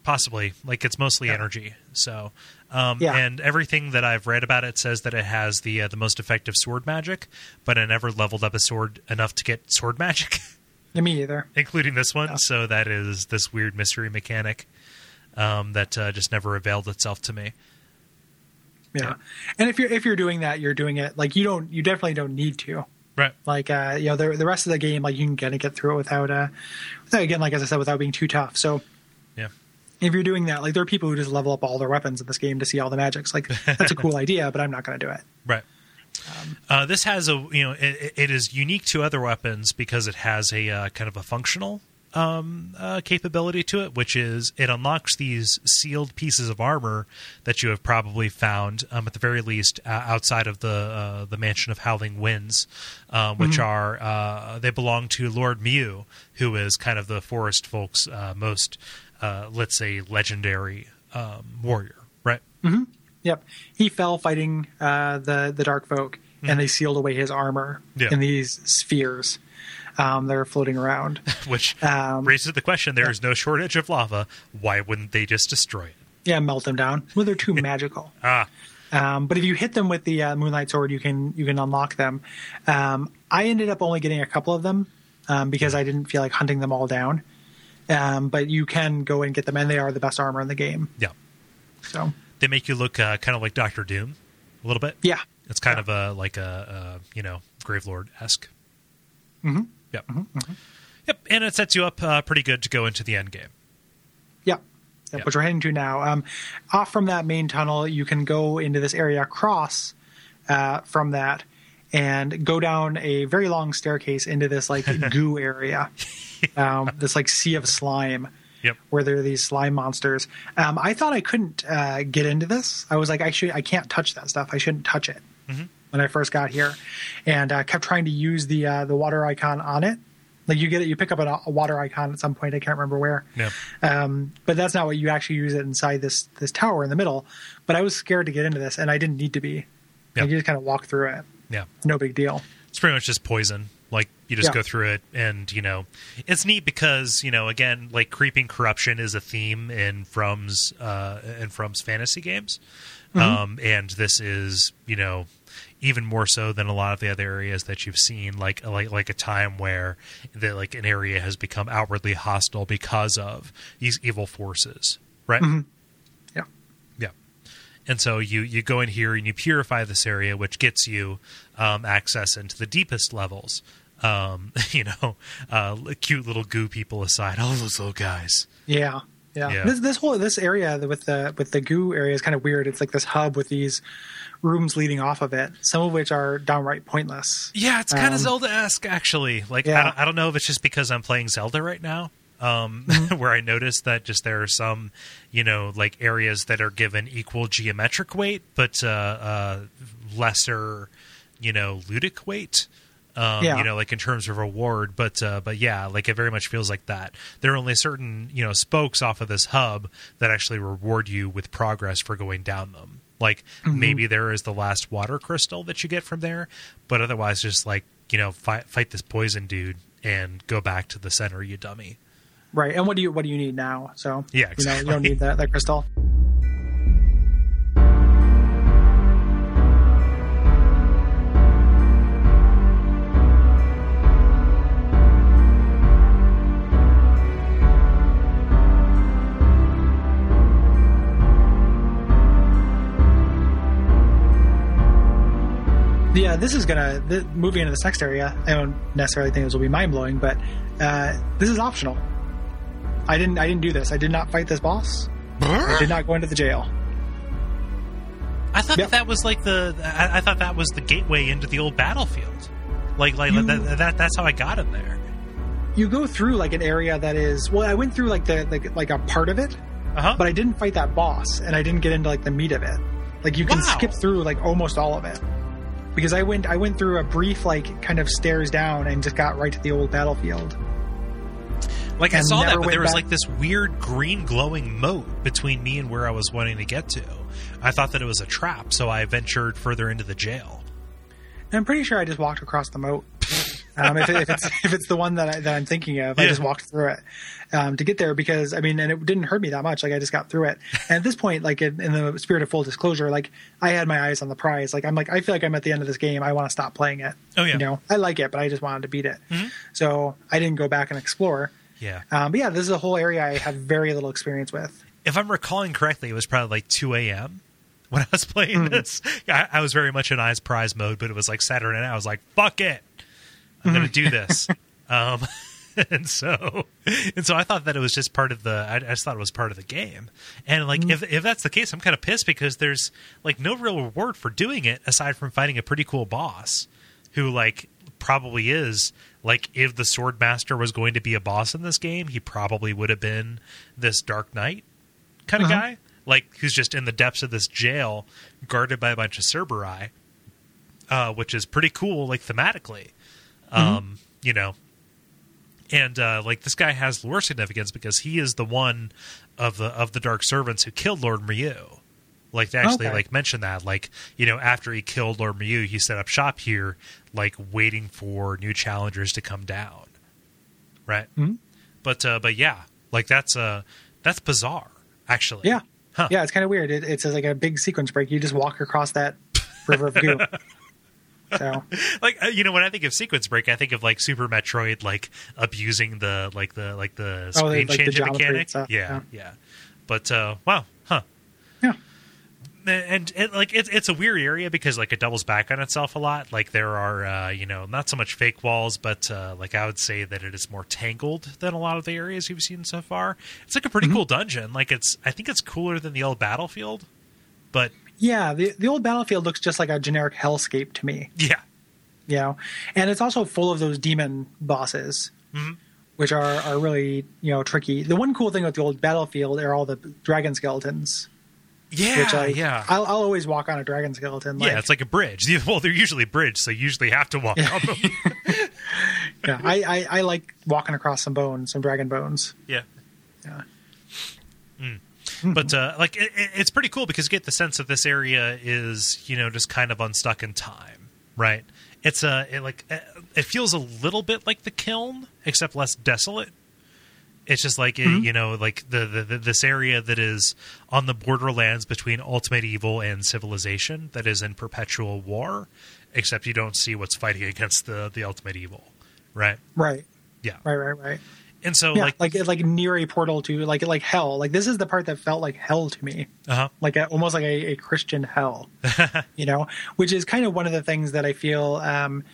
Possibly, like it's mostly Yeah. energy. So, um, Yeah. and everything that I've read about it says that it has the uh, the most effective sword magic, but I never leveled up a sword enough to get sword <laughs> magic, me either. including this one. Yeah. So that is this weird mystery mechanic um, that uh, just never availed itself to me. Yeah. Yeah. and if you're if you're doing that, you're doing it like you don't you definitely don't need to. Right. Like uh, you know the the rest of the game, like you can kind of get through it without uh, without again, like as I said, without being too tough. So Yeah. if you're doing that, like there are people who just level up all their weapons in this game to see all the magics. Like that's a <laughs> cool idea, but I'm not going to do it. Right. Uh, this has a you know it, it is unique to other weapons because it has a uh, kind of a functional um, uh, capability to it, which is it unlocks these sealed pieces of armor that you have probably found um, at the very least uh, outside of the uh, the mansion of Howling Winds, uh, which are uh, they belong to Lord Mew, who is kind of the forest folks' uh, most uh, let's say legendary um, warrior, right? Yep, he fell fighting uh, the the dark folk, and they sealed away his armor. Yeah. in these spheres um, that are floating around. <laughs> Which Um, raises the question: There is no shortage of lava. Why wouldn't they just destroy it? yeah, melt them down. Well, they're too <laughs> magical. Ah, Um, but if you hit them with the uh, moonlight sword, you can you can unlock them. Um, I ended up only getting a couple of them um, because I didn't feel like hunting them all down. Um, but you can go and get them, and they are the best armor in the game. yeah. So They make you look uh, kind of like Doctor Doom, a little bit. yeah, It's kind of a like a, a you know Gravelord esque. Mm-hmm. Yep. Yep, and it sets you up uh, pretty good to go into the end game. Yep. Yeah. Yep, which we're heading to now. Um, off from that main tunnel, you can go into this area, across uh, from that, and go down a very long staircase into this like <laughs> goo area, <laughs> um, this like sea of slime. Yep. Where there are these slime monsters. Um, I thought I couldn't uh, get into this. I was like, I should, I can't touch that stuff. I shouldn't touch it when I first got here, and uh, kept trying to use the uh, the water icon on it. Like you get it, you pick up a, a water icon at some point. I can't remember where. Yeah. Um, but that's not what you actually use it inside this this tower in the middle. But I was scared to get into this, and I didn't need to be. Yeah. Like you just kind of walk through it. Yeah. No big deal. It's pretty much just poison. Like you just Yeah. go through it, and you know, it's neat because you know, again, like creeping corruption is a theme in From's uh, in From's fantasy games, um, and this is you know even more so than a lot of the other areas that you've seen. Like like like a time where that like an area has become outwardly hostile because of these evil forces, right? Yeah. Yeah. And so you, you go in here and you purify this area, which gets you um, access into the deepest levels. Um, <laughs> you know, uh, cute little goo people aside, all those little guys. Yeah. Yeah. Yeah. This this whole this area with the with the goo area is kind of weird. It's like this hub with these rooms leading off of it, some of which are downright pointless. Yeah, it's kind Um, of Zelda esque, actually. Like, I, don't, I don't know if it's just because I'm playing Zelda right now, um, Mm-hmm. <laughs> where I noticed that just there are some, you know, like areas that are given equal geometric weight, but uh, uh, lesser, you know, ludic weight. Um, Yeah. You know, like in terms of reward, but uh, but yeah, like it very much feels like that. There are only certain you know spokes off of this hub that actually reward you with progress for going down them. Like Mm-hmm. maybe there is the last water crystal that you get from there, but otherwise, just like you know, fight fight this poison dude and go back to the center, you dummy. Right. And what do you what do you need now? So Yeah, you know you don't need that that crystal. Yeah, this is gonna th- moving into this next area. I don't necessarily think this will be mind blowing, but uh, this is optional. I didn't. I didn't do this. I did not fight this boss. I did not go into the jail. I thought Yep. that, that was like the I, I thought that was the gateway into the old battlefield. Like like You- that, that that's how I got in there. You go through like an area that is well. I went through like the like, like a part of it, Uh huh. but I didn't fight that boss, and I didn't get into like the meat of it. Like you can Wow. skip through like almost all of it because I went I went through a brief like kind of stairs down and just got right to the old battlefield. Like I saw that, but there was back- like this weird green glowing moat between me and where I was wanting to get to. I thought that it was a trap, so I ventured further into the jail. I'm pretty sure I just walked across the moat. Um, if, it, if it's if it's the one that I, that I'm thinking of, I just walked through it um, to get there because I mean, and it didn't hurt me that much. Like I just got through it. <laughs> And at this point, like in, in the spirit of full disclosure, like I had my eyes on the prize. Like I'm like I feel like I'm at the end of this game. I want to stop playing it. Oh, yeah. you know I like it, but I just wanted to beat it. So I didn't go back and explore. Yeah. Um, but yeah, this is a whole area I have very little experience with. if I'm recalling correctly, it was probably like 2 a.m. when I was playing this. I, I was very much in eyes prize mode, but it was like Saturday night. I was like, "Fuck it, I'm going to do this." <laughs> um, <laughs> and so, and so I thought that it was just part of the. I, I just thought it was part of the game. And like, if if that's the case, I'm kind of pissed because there's like no real reward for doing it aside from fighting a pretty cool boss, who like probably is like if the sword master was going to be a boss in this game, he probably would have been this Dark Knight kind of Uh-huh. guy, like who's just in the depths of this jail, guarded by a bunch of Cerberi. uh, which is pretty cool, like thematically, um, you know. And uh, like this guy has lore significance because he is the one of the of the Dark Servants who killed Lord Ryu. Like they actually Okay. like mention that, like you know, after he killed Lord Ryu, he set up shop here, like waiting for new challengers to come down, right? Mhm. But uh, but yeah, like that's uh that's bizarre, actually. Yeah, Huh. yeah, it's kind of weird. It, it's like a big sequence break. You just walk across that river of goo. <laughs> So <laughs> like uh, you know when I think of sequence break, I think of like Super Metroid, like abusing the like the like the Oh, the- screen like the mechanic. yeah, yeah. yeah. But uh, wow, huh? yeah, and it, like it's it's a weird area because like it doubles back on itself a lot. Like there are uh, you know not so much fake walls, but uh, like I would say that it is more tangled than a lot of the areas you've seen so far. It's like a Mm-hmm. pretty cool dungeon. Like it's I think it's cooler than the old Battlefield, but yeah. The the old battlefield looks just like a generic hellscape to me. yeah, you know and it's also full of those demon bosses Mhm. which are, are really you know tricky the one cool thing with the old battlefield are all the dragon skeletons yeah, which I, yeah. I'll, I'll always walk on a dragon skeleton like, yeah, it's like a bridge. <laughs> Well, they're usually bridge, so you usually have to walk on them. <laughs> yeah, I, I, I like walking across some bones some dragon bones yeah. yeah <laughs> but uh, like it, it- it's pretty cool because you get the sense that this area is you know just kind of unstuck in time right? It's a it like uh, it feels a little bit like the kiln except less desolate. It's just like uh, you know like the, the, the this area that is on the borderlands between ultimate evil and civilization that is in perpetual war except you don't see what's fighting against the the ultimate evil right? Right. Yeah. Right right right and so yeah like like like near a portal to like like hell. Like this is the part that felt like hell to me. Uh-huh. Like a, almost like a, a Christian hell, <laughs> you know, which is kind of one of the things that I feel um,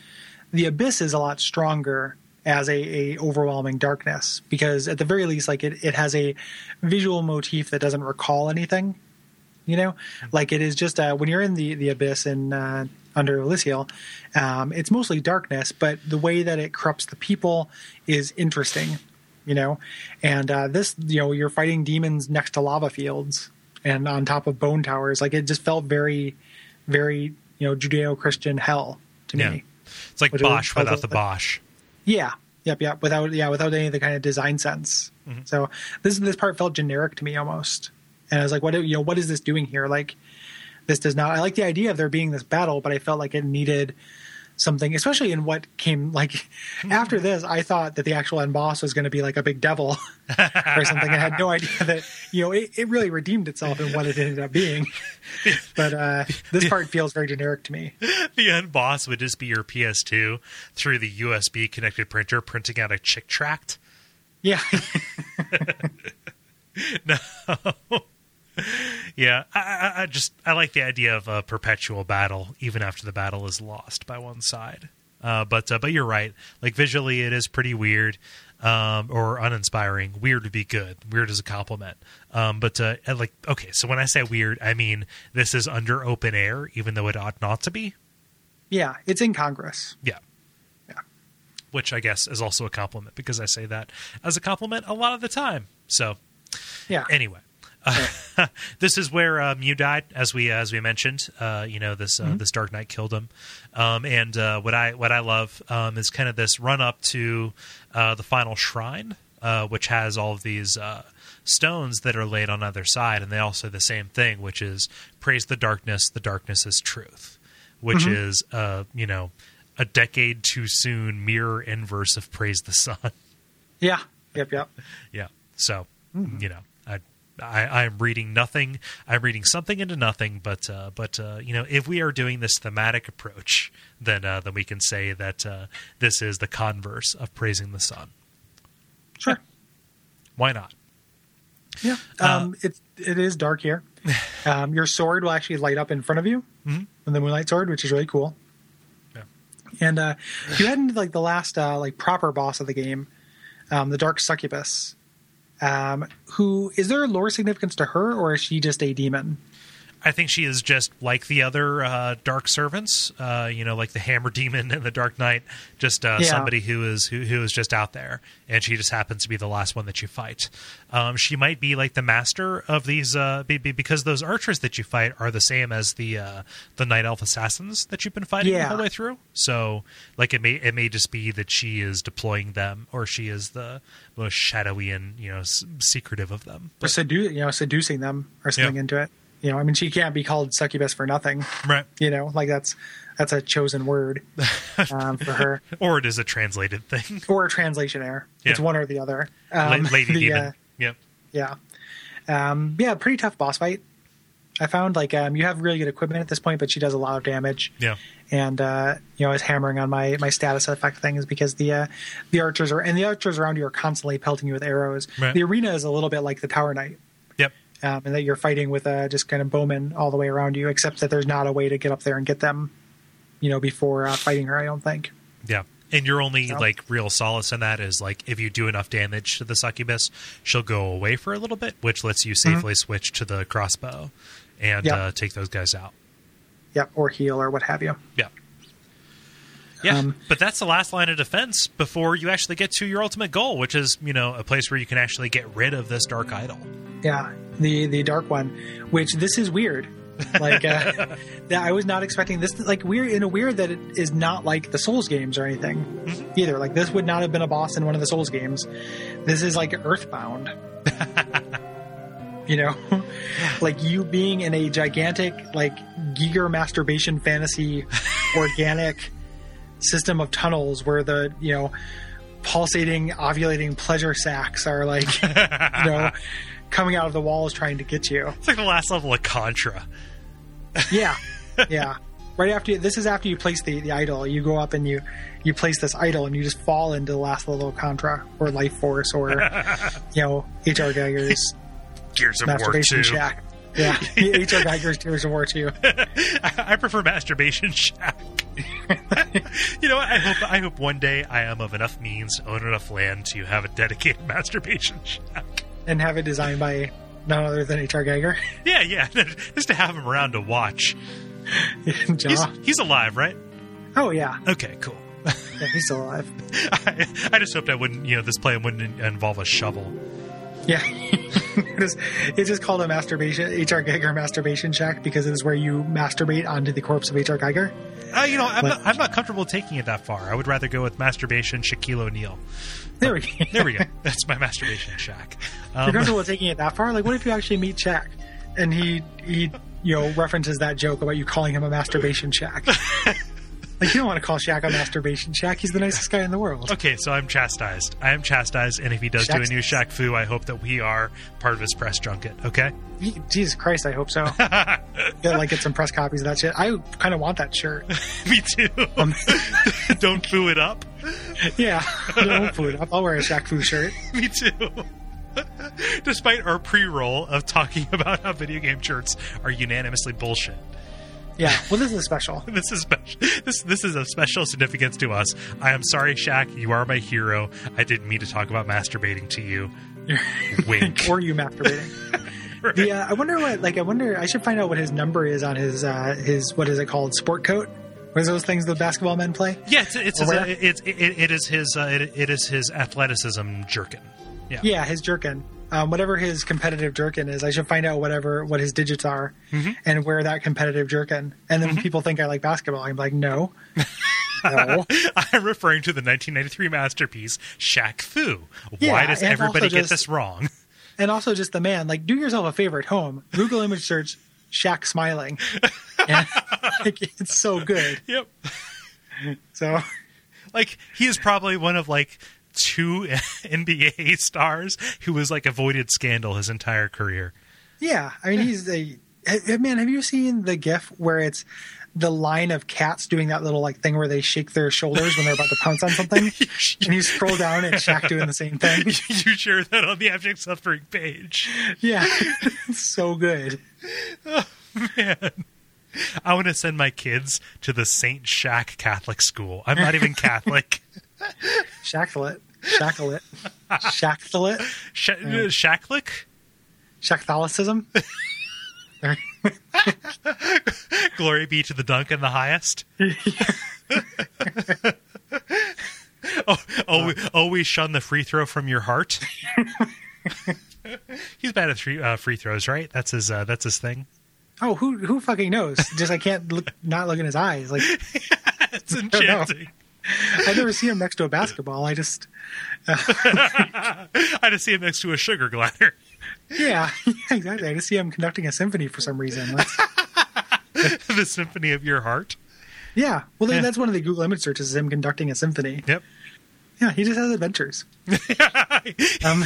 the abyss is a lot stronger as a, a overwhelming darkness. Because at the very least, like it, it has a visual motif that doesn't recall anything, you know, like it is just uh, when you're in the the abyss and uh, under Oolacile, um, it's mostly darkness, but the way that it corrupts the people is interesting, you know, and uh, this you know you're fighting demons next to lava fields and on top of bone towers, like it just felt very, very you know Judeo-Christian hell to yeah me. it's like bosch without the bosch Yeah. Yep. Yep. Without yeah, without any of the kind of design sense. So this this part felt generic to me almost, and I was like, what you know, what is this doing here? Like, this does not. I like the idea of there being this battle, but I felt like it needed something, especially in what came like <laughs> after this. I thought that the actual end boss was going to be like a big devil <laughs> or something. I had no idea that you know it, it really redeemed itself in what it ended up being. <laughs> But uh, this part feels very generic to me. the end boss would just be your PS2 through the USB connected printer printing out a chick tract. Yeah. <laughs> Yeah, I, I, I just I like the idea of a perpetual battle, even after the battle is lost by one side. Uh, but uh, but you're right. Like visually, it is pretty weird um, or uninspiring. Weird would be good. Weird is a compliment. Um, but uh, like okay, so when I say weird, I mean this is under open air, even though it ought not to be. yeah. It's in Congress. Yeah. yeah. which I guess is also a compliment because I say that as a compliment a lot of the time. So Yeah. anyway. Uh, <laughs> this is where uh, Mew died, as we as we mentioned. Uh, you know, this uh, this Dark Knight killed him, um, and uh, what I what I love um, is kind of this run up to uh, the final shrine, uh, which has all of these uh, stones that are laid on either side, and they all say the same thing, which is praise the darkness. The darkness is truth, which is uh, you know a decade too soon mirror inverse of praise the sun. yeah. Yep. Yep. <laughs> Yeah. So Mm-hmm. you know, I, I'm reading nothing. I'm reading something into nothing. But uh, but uh, you know, if we are doing this thematic approach, then uh, then we can say that uh, this is the converse of praising the sun. Sure. Why not? Yeah. Um, it it is dark here. <laughs> Um, your sword will actually light up in front of you Mhm. with the moonlight sword, which is really cool. Yeah. And uh, you head into like the last uh, like proper boss of the game, um, the Dark Succubus. Um, who is there a lore significance to her, or is she just a demon? I think she is just like the other uh, dark servants, uh, you know, like the Hammer Demon and the Dark Knight, just uh, Yeah. somebody who is who, who is just out there, and she just happens to be the last one that you fight. Um, she might be like the master of these, uh, be, be- because those archers that you fight are the same as the uh, the Night Elf assassins that you've been fighting the whole way through. So, like, it may it may just be that she is deploying them, or she is the most shadowy and you know s- secretive of them. Or sedu- you know, seducing them or something Yeah. into it. You know, I mean, she can't be called succubus for nothing. Right. You know, like that's that's a chosen word <laughs> um, for her, Or it is a translated thing. or a translation error. It's one or the other. La- Um, <laughs> Lady the, Demon. uh, yep. Yeah. Um, yeah, pretty tough boss fight. I found like um, you have really good equipment at this point, but she does a lot of damage. Yeah. And uh, you know, I was hammering on my my status effect things because the uh, the archers are and the archers around you are constantly pelting you with arrows. Right. The arena is a little bit like the Tower Knight. Um, and that you're fighting with uh, just kind of bowmen all the way around you, except that there's not a way to get up there and get them. You know, before uh, fighting her, I don't think. Yeah. And your only So- like real solace in that is like if you do enough damage to the succubus, she'll go away for a little bit, which lets you safely switch to the crossbow and Yeah. uh, take those guys out. Yep, or heal or what have you. Yeah. Yeah, Um, but that's the last line of defense before you actually get to your ultimate goal, which is you know a place where you can actually get rid of this dark idol. Yeah, the the dark one, which this is weird. Like uh, <laughs> that, I was not expecting this. Like weird in a weird that it is not like the Souls games or anything either. Like this would not have been a boss in one of the Souls games. This is like Earthbound. <laughs> you know, <laughs> like you being in a gigantic like Giger masturbation fantasy organic system of tunnels where the you know pulsating ovulating pleasure sacs are like you know coming out of the walls trying to get you It's like the last level of Contra. yeah <laughs> yeah right after you, this is after you place the, the idol you go up and you you place this idol and you just fall into the last level of contra or life force or <laughs> you know hr Giger's Gears of War masturbation Two. shack yeah <laughs> hr Giger's tears of war 2 I, I prefer Masturbation Shack. you know. I hope I hope one day I am of enough means to own enough land to have a dedicated Masturbation Shack. And have it designed by none other than hr Giger <laughs> Yeah, yeah, <laughs> just to have him around to watch. He's he's alive, right? oh yeah. Okay, cool. <laughs> yeah he's still alive I, I just hoped I wouldn't, you know, this plan wouldn't involve a shovel. Yeah. it's, it's just called a masturbation, H.R. Giger masturbation shack because it is where you masturbate onto the corpse of H.R. Giger. Uh, you know, I'm But- not, I'm not comfortable taking it that far. I would rather go with masturbation Shaquille O'Neal. There we go. There we go. <laughs> That's my masturbation shack. You're Um, comfortable taking it that far? Like, what if you actually meet Shaq and he, he, you know, references that joke about you calling him a masturbation shack? <laughs> like, you don't want to call Shaq a masturbation shack. He's the nicest guy in the world. okay, so I'm chastised. I am chastised, and if he does do a new Shaq Fu, I hope that we are part of his press junket. Okay. Jesus Christ, I hope so. <laughs> yeah, like, get some press copies of that shit. I kind of want that shirt. <laughs> Me too. Um, <laughs> Don't foo it up. yeah, don't put it up. I'll wear a Shaq Fu shirt. Me too. Despite our pre-roll of talking about how video game shirts are unanimously bullshit. Yeah, well, this is special. <laughs> This is special. This this is of special significance to us. I am sorry, Shaq. You are my hero. I didn't mean to talk about masturbating to you. <laughs> Wink. or you masturbating. <laughs> The uh, I wonder what like I wonder I should find out what his number is on his uh his what is it called sport coat Was those things the basketball men play? Yeah, it's it's, his, where? it's it, it is his uh, it, it is his athleticism jerkin. Yeah. Yeah, his jerkin. Um, whatever his competitive jerkin is, I should find out whatever what his digits are Mm-hmm. and wear that competitive jerkin. And then people think I like basketball. I'm like, no, <laughs> no. I'm referring to the 1993 masterpiece Shaq Fu. Why Yeah, does everybody also get this wrong? <laughs> And also just the man, like, do yourself a favor at home. Google image search Shaq smiling. And, <laughs> like, it's so good. Yep. So Like he is probably one of like two <laughs> NBA stars who has like avoided scandal his entire career. yeah, I mean, he's a man. Have you seen the GIF where it's the line of cats doing that little like thing where they shake their shoulders when they're about to pounce on something? <laughs> and you scroll down and Shaq doing the same thing. <laughs> you share that on the Abject Suffering page. Yeah, it's so good. Oh, man. I want to send my kids to the Saint Shack Catholic School. I'm not even Catholic. Shacklet, shacklet, shacklet, Sh- uh, Shacklick? Catholicism. <laughs> Glory be to the dunk in the highest. <laughs> oh, always, always shun the free throw from your heart. <laughs> He's bad at free, uh, free throws, right? That's his. Uh, that's his thing. Oh, who who fucking knows? Just I can't look, not look in his eyes. Like It's enchanting. <laughs> I never see him next to a basketball. I just <laughs> I just see him next to a sugar glider. yeah, yeah <laughs> exactly. I just see him conducting a symphony for some reason. The symphony of your heart. yeah, well Yeah. that's one of the Google image searches is him conducting a symphony. Yep. Yeah, he just has adventures. um,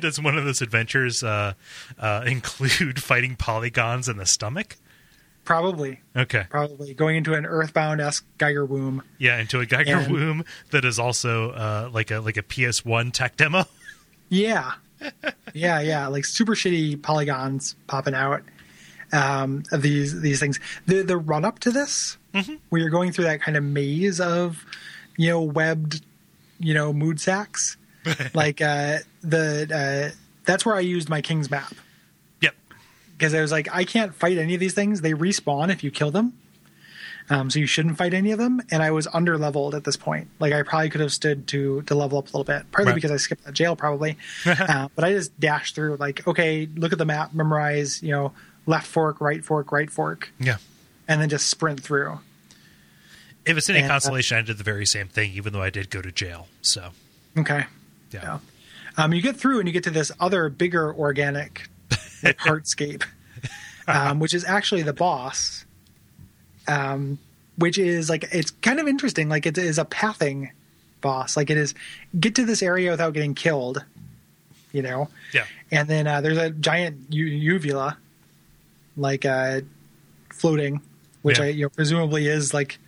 Does one of those adventures uh, uh, include fighting polygons in the stomach? Probably, Okay. probably going into an Earthbound esque Giger womb. Yeah, into a Giger And- womb that is also uh, like a like a PS1 tech demo. <laughs> Yeah, yeah, yeah. Like super shitty polygons popping out um, of these these things. The the run up to this, where you're going through that kind of maze of you know webbed you know mood sacks. <laughs> like uh, the uh, that's where I used my king's map. Because I was like, I can't fight any of these things. They respawn if you kill them. Um, so you shouldn't fight any of them. And I was under leveled at this point. Like I probably could have stood to to level up a little bit, partly Right. because I skipped the jail, probably. uh, <laughs> but I just dashed through. Like, okay, look at the map, memorize, you know, left fork, right fork, right fork, Yeah. and then just sprint through. If it's any And, uh, consolation, I did the very same thing, even though I did go to jail. So Okay. yeah. Yeah. Um, you get through and you get to this other bigger organic like, hardscape, um, which is actually the boss. Um, which is like it's kind of interesting. Like it is a pathing boss. Like it is get to this area without getting killed. You know, Yeah. and then uh, there's a giant u- uvula, like uh, floating, which Yeah. I you know presumably is like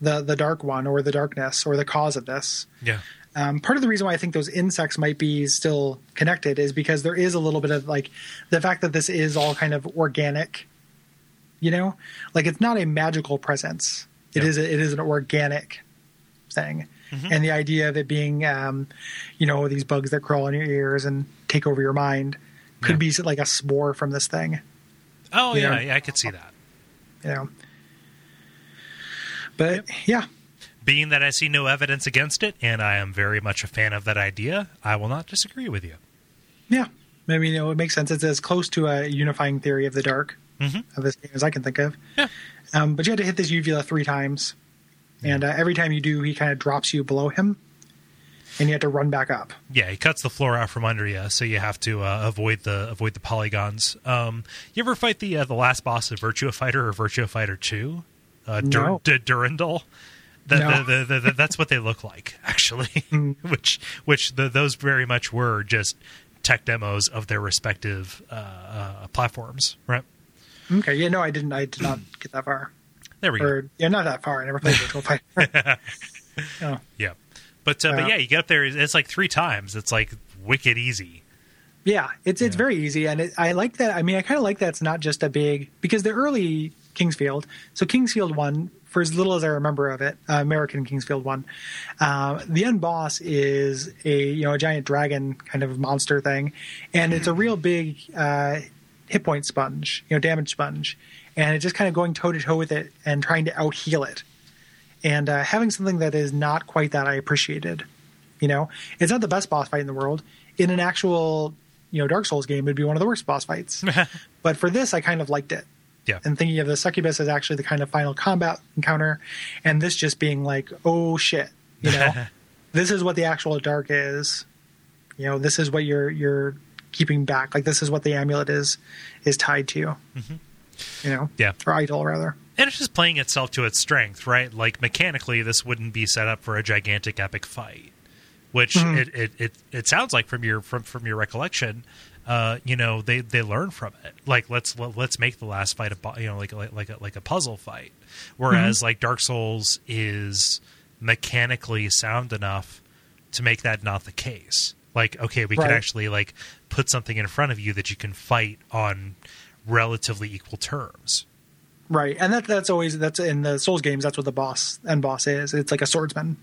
the the dark one or the darkness or the cause of this. Yeah. Um, part of the reason why I think those insects might be still connected is because there is a little bit of like the fact that this is all kind of organic. You know, like it's not a magical presence. It Yeah. is a, it is an organic thing, and the idea of it being, um, you know, these bugs that crawl in your ears and take over your mind could Yeah. be like a spore from this thing. Oh Yeah. yeah, yeah, I could see that. You know, but yeah, Being that I see no evidence against it, and I am very much a fan of that idea, I will not disagree with you. Yeah, I mean, you know, it makes sense. It's as close to a unifying theory of the dark Mhm. of this game as I can think of. Yeah. Um, but you had to hit this uvula three times, and uh, every time you do, he kind of drops you below him, and you have to run back up. Yeah, he cuts the floor out from under you, so you have to uh, avoid the avoid the polygons. Um, you ever fight the uh, the last boss of Virtua Fighter or Virtua Fighter Two? Uh, Dur- No. D- Durandal. The, No. the, the, that's what they look like, actually. <laughs> which which the, those very much were just tech demos of their respective uh, uh, platforms, right? Okay, yeah, no, I didn't. I did not get that far, There we go. yeah, not that far. I never played Virtua Fighter. <laughs> <laughs> oh, Yeah, but uh, but Yeah. yeah, you get up there. It's like three times. It's like wicked easy. Yeah, it's it's Yeah. very easy, and it, I like that. I mean, I kind of like that it's not just a big because the early King's Field. So King's Field one, for as little as I remember of it, uh, American King's Field one, uh, the end boss is a you know a giant dragon kind of monster thing, and it's a real big uh, hit point sponge, you know, damage sponge, and it's just kind of going toe to toe with it and trying to out heal it. And uh, having something that is not quite that, I appreciated. You know, it's not the best boss fight in the world. In an actual, you know, Dark Souls game, it'd be one of the worst boss fights. <laughs> but for this, I kind of liked it. Yeah. And thinking of the succubus as actually the kind of final combat encounter, and this just being like, oh shit, you know, <laughs> this is what the actual dark is. You know, this is what you're you're keeping back. Like this is what the amulet is is tied to. Mm-hmm. You know, Yeah. or idol rather. and it's just playing itself to its strength, right? Like mechanically, this wouldn't be set up for a gigantic epic fight, which mm-hmm. it, it, it, it sounds like from your from from your recollection. Uh, you know, they they learn from it. Like let's let's make the last fight a you know like like like a, like a puzzle fight, whereas like Dark Souls is mechanically sound enough to make that not the case. Like okay, we Right. can actually like put something in front of you that you can fight on relatively equal terms. Right, and that that's always that's in the Souls games. That's what the boss and boss is. It's like a swordsman.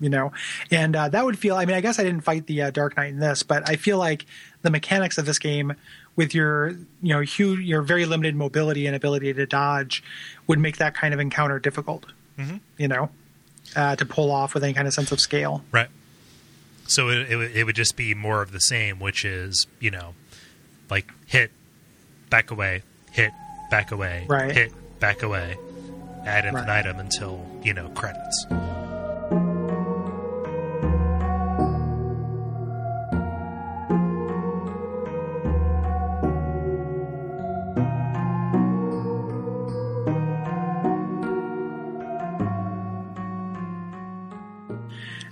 You know and uh, that would feel i mean i guess i didn't fight the uh, dark knight in this but i feel like the mechanics of this game with your you know huge your very limited mobility and ability to dodge would make that kind of encounter difficult you know uh, to pull off with any kind of sense of scale Right. So it, it would- it would just be more of the same, which is you know, like hit, back away, hit, back away, Right. hit, back away, ad Right. infinitum until you know credits.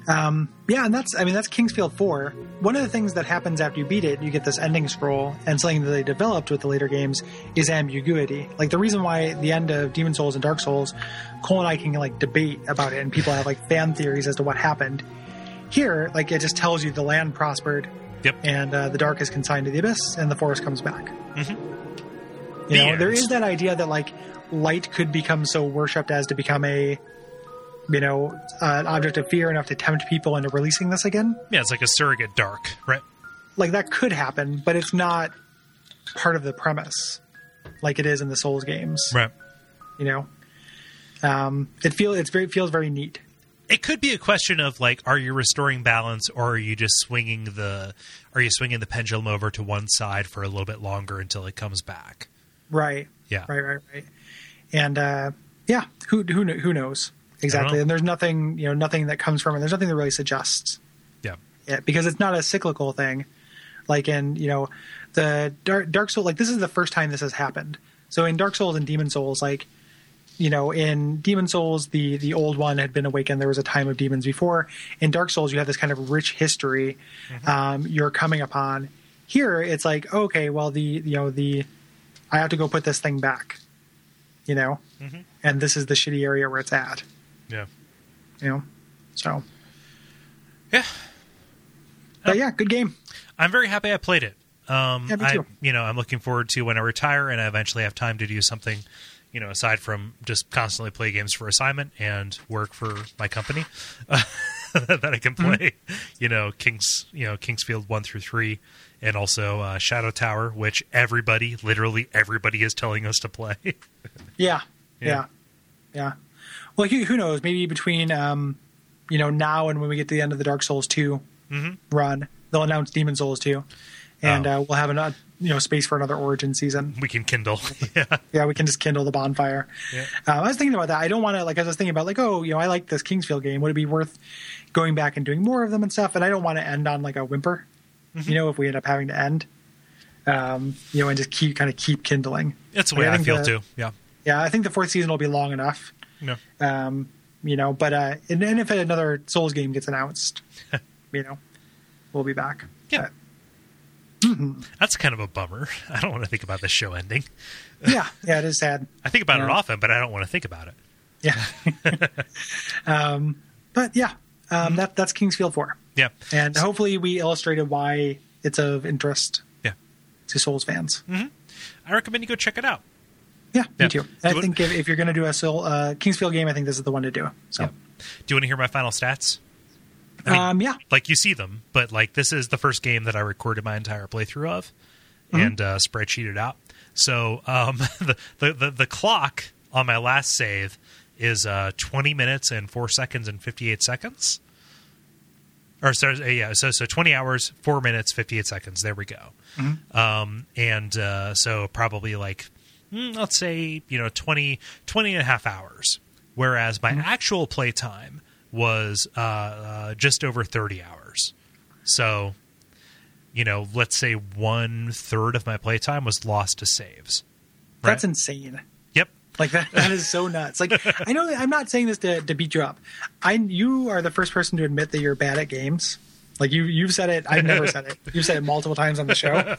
Um, yeah, and that's I mean that's King's Field Four. One of the things that happens after you beat it, you get this ending scroll, and something that they developed with the later games is ambiguity. Like the reason why the end of Demon Souls and Dark Souls, Cole and I can like debate about it, and people have like fan theories as to what happened. Here, like it just tells you the land prospered, Yep. and uh, the dark is consigned to the abyss, and the forest comes back. Mhm. You The know, there is that idea that like light could become so worshipped as to become a, you know, uh, an object of fear enough to tempt people into releasing this again. Yeah, it's like a surrogate dark, right? Like that could happen, but it's not part of the premise, like it is in the Souls games. Right. You know, um, it feel it's very feels very neat. It could be a question of like, are you restoring balance, or are you just swinging the, are you swinging the pendulum over to one side for a little bit longer until it comes back? Right. Yeah. Right. Right. Right. And uh, yeah, who who who knows exactly? And there's nothing you know nothing that comes from it. There's nothing that really suggests Yeah. it because it's not a cyclical thing. Like in you know the Dark Dark Souls, like this is the first time this has happened. So in Dark Souls and Demon Souls, like you know in Demon Souls, the the old one had been awakened. There was a time of demons before. In Dark Souls, you have this kind of rich history um, you're coming upon. Here, it's like okay, well the you know the I have to go put this thing back, you know, and this is the shitty area where it's at, Yeah. you know. So, Yeah. but yeah, good game. I'm very happy I played it. Um, Yeah, me I, too. you know, I'm looking forward to when I retire and I eventually have time to do something, you know, aside from just constantly play games for assignment and work for my company <laughs> that I can Mm-hmm. play, you know, Kings, you know, King's Field one through three, and also uh, Shadow Tower, which everybody, literally everybody, is telling us to play. <laughs> Yeah, Yeah. yeah, yeah. Well, who, who knows? Maybe between um, you know now and when we get to the end of the Dark Souls 2 run, they'll announce Demon Souls two, and Oh. uh, we'll have an, you know space for another Origin season. we can kindle. <laughs> yeah. Yeah, we can just kindle the bonfire. Yeah. Uh, I was thinking about that. I don't want to like. I was thinking about like, oh, you know, I like this King's Field game. Would it be worth going back and doing more of them and stuff? And I don't want to end on like a whimper. Mm-hmm. You know, if we end up having to end, um, you know, and just keep kind of keep kindling. That's the way I, think feel the- too. Yeah. Yeah, I think the fourth season will be long enough. No. Um, you know, but uh, and, and if another Souls game gets announced, <laughs> you know, we'll be back. Yeah. That's kind of a bummer. <laughs> I don't want to think about this show ending. <laughs> Yeah, yeah, it is sad. I think about it often, but I don't want to think about it. Yeah. um, but yeah, um, that that's King's Field Four, Yeah. and hopefully we illustrated why it's of interest Yeah. to Souls fans. Mm-hmm. I recommend you go check it out. Yeah, Yeah. me too. Do I it- think if, if you're going to do a uh, King's Field game, I think this is the one to do. So, Yeah. Do you want to hear my final stats? I mean, um, yeah, Like you see them, but like this is the first game that I recorded my entire playthrough of Mm-hmm. and uh, spreadsheeted out. So um, <laughs> the, the the the clock on my last save is uh, 20 minutes and four seconds and 58 seconds. Or so uh, yeah, so so 20 hours, four minutes, 58 seconds. There we go. Um, and uh, so probably like let's say you know 20, 20 and a half hours. Whereas my actual playtime was uh, uh, just over 30 hours. So you know, let's say one third of my playtime was lost to saves. Right? That's insane. Yep. Like that, that is so nuts. Like <laughs> I know that I'm not saying this to, to beat you up. I you are the first person to admit that you're bad at games. Like you you've said it. I've never said it. <laughs> You've said it multiple times on the show.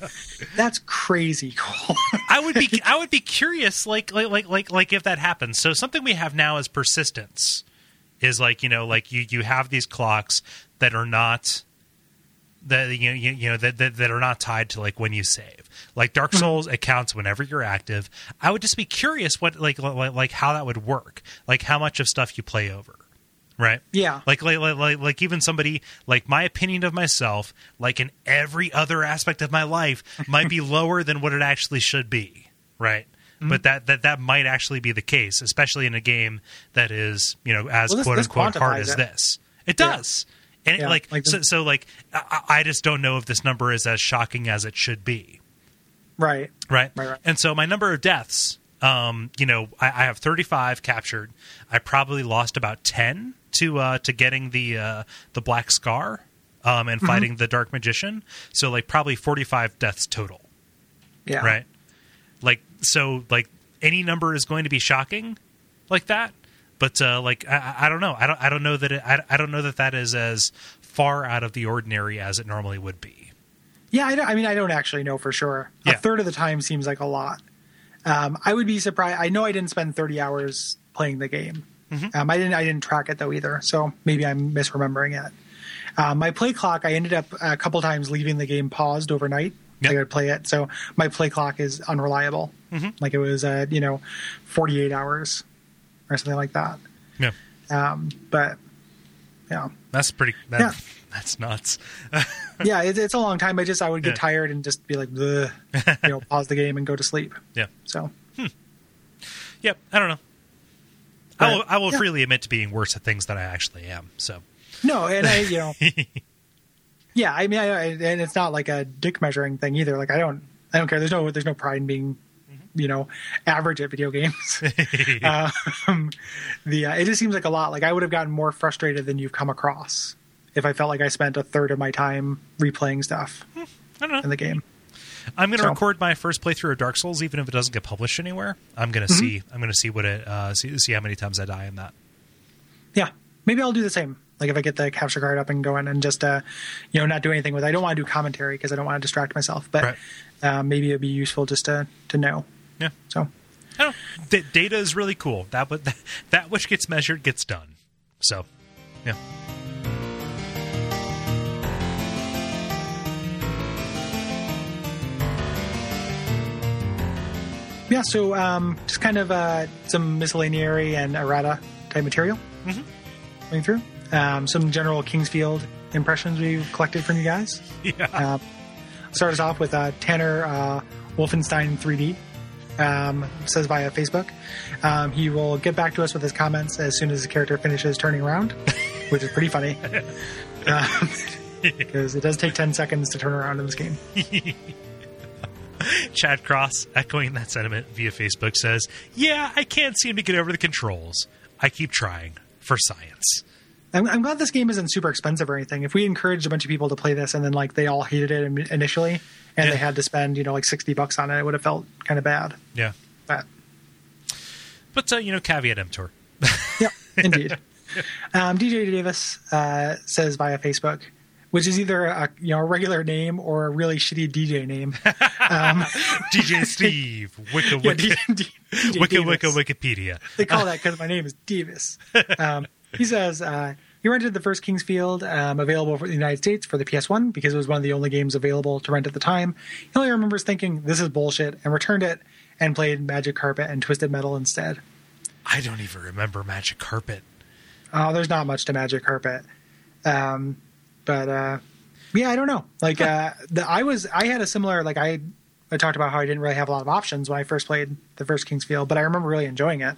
That's crazy cool. <laughs> I would be <laughs> I would be curious like like like like like if that happens. So something we have now is persistence. Is like, you know, like you you have these clocks that are not that you you, you know that, that that are not tied to like when you save. Like Dark hmm. Souls it counts whenever you're active. I would just be curious what like like, like how that would work. Like how much of stuff you play over. Right? Yeah. Like, like like like even somebody like my opinion of myself, like in every other aspect of my life, might be <laughs> lower than what it actually should be. Right? Mm-hmm. But that, that that might actually be the case, especially in a game that is, you know, as Well, this- quote this unquote hard as it. this. It Yeah. does. And Yeah, like, like so, so like I, I just don't know if this number is as shocking as it should be. right. Right. Right, right. And so my number of deaths, um, you know, I, I have 35 captured. I probably lost about 10 to uh, to getting the uh, the black scar um, and fighting the dark magician. So like probably 45 deaths total. Yeah. Right. Like so like any number is going to be shocking like that. But uh, like I, I don't know. I don't. I don't know that. It, I, I don't know that that is as far out of the ordinary as it normally would be. Yeah, I, don't, I mean, I don't actually know for sure. Yeah. A third of the time seems like a lot. Um, I would be surprised. I know I didn't spend 30 hours playing the game. Mm-hmm. Um, I didn't. I didn't track it though either. So maybe I'm misremembering it. Um, my play clock. I ended up a couple times leaving the game paused overnight. Yep. I would play it. So my play clock is unreliable. Mm-hmm. Like it was, uh, you know, 48 hours or something like that. Yeah. Um, but yeah, That's pretty. That, Yeah. That's nuts. <laughs> yeah, it, it's a long time. I just I would get Yeah. tired and just be like, <laughs> you know, pause the game and go to sleep. Yeah. So Yep. I don't know. I will. I will yeah. freely admit to being worse at things than I actually am. So. no, and I you know, <laughs> yeah, I mean, I, and it's not like a dick measuring thing either. Like I don't I don't care. There's no there's no pride in being you know average at video games. <laughs> <laughs> um, the uh, it just seems like a lot. Like I would have gotten more frustrated than you've come across if I felt like I spent a third of my time replaying stuff I don't know. in the game. I'm going to So- record my first playthrough of Dark Souls, even if it doesn't get published anywhere. I'm going to Mm-hmm. see. I'm going to see what it. Uh, see, see how many times I die in that. Yeah, maybe I'll do the same. Like if I get the capture card up and going and just uh, you know not do anything with. it. I don't want to do commentary because I don't want to distract myself. But Right. uh, maybe it'd be useful just to to know. Yeah. So I don't. D- data is really cool. That what <laughs> that which gets measured gets done. So, yeah. Yeah, so um, just kind of uh, some miscellaneous and errata type material going through. Um, some general King's Field impressions we've collected from you guys. Yeah. Uh, start us off with uh, Tanner uh, Wolfenstein 3D. Um, says via Facebook. Um, he will get back to us with his comments as soon as the character finishes turning around, <laughs> which is pretty funny. <laughs> <laughs> Because it does take 10 seconds to turn around in this game. <laughs> Chad Cross, echoing that sentiment via Facebook, says, "Yeah, I can't seem to get over the controls. I keep trying for science." I'm, I'm glad this game isn't super expensive or anything. If we encouraged a bunch of people to play this and then like they all hated it initially and Yeah. they had to spend, you know, like 60 bucks on it, it would have felt kind of bad. Yeah. But But uh, you know, caveat emptor. Yeah, indeed. <laughs> um, DJ Davis uh, says via Facebook, which is either a you know a regular name or a really shitty DJ name. <laughs> DJ <laughs> Steve, Wicca Yeah, Wicca, DJ Wicca Wicca Wikipedia. They call that <laughs> because my name is Davis. Um, he says uh, he rented the first King's Field um, available for the United States for the PS1 because it was one of the only games available to rent at the time. He only remembers thinking this is bullshit and returned it and played Magic Carpet and Twisted Metal instead. I don't even remember Magic Carpet. Oh, there's not much to Magic Carpet. Um, but uh, yeah, I don't know. Like uh, the, I was, I had a similar like I I talked about how I didn't really have a lot of options when I first played the first King's Field, but I remember really enjoying it.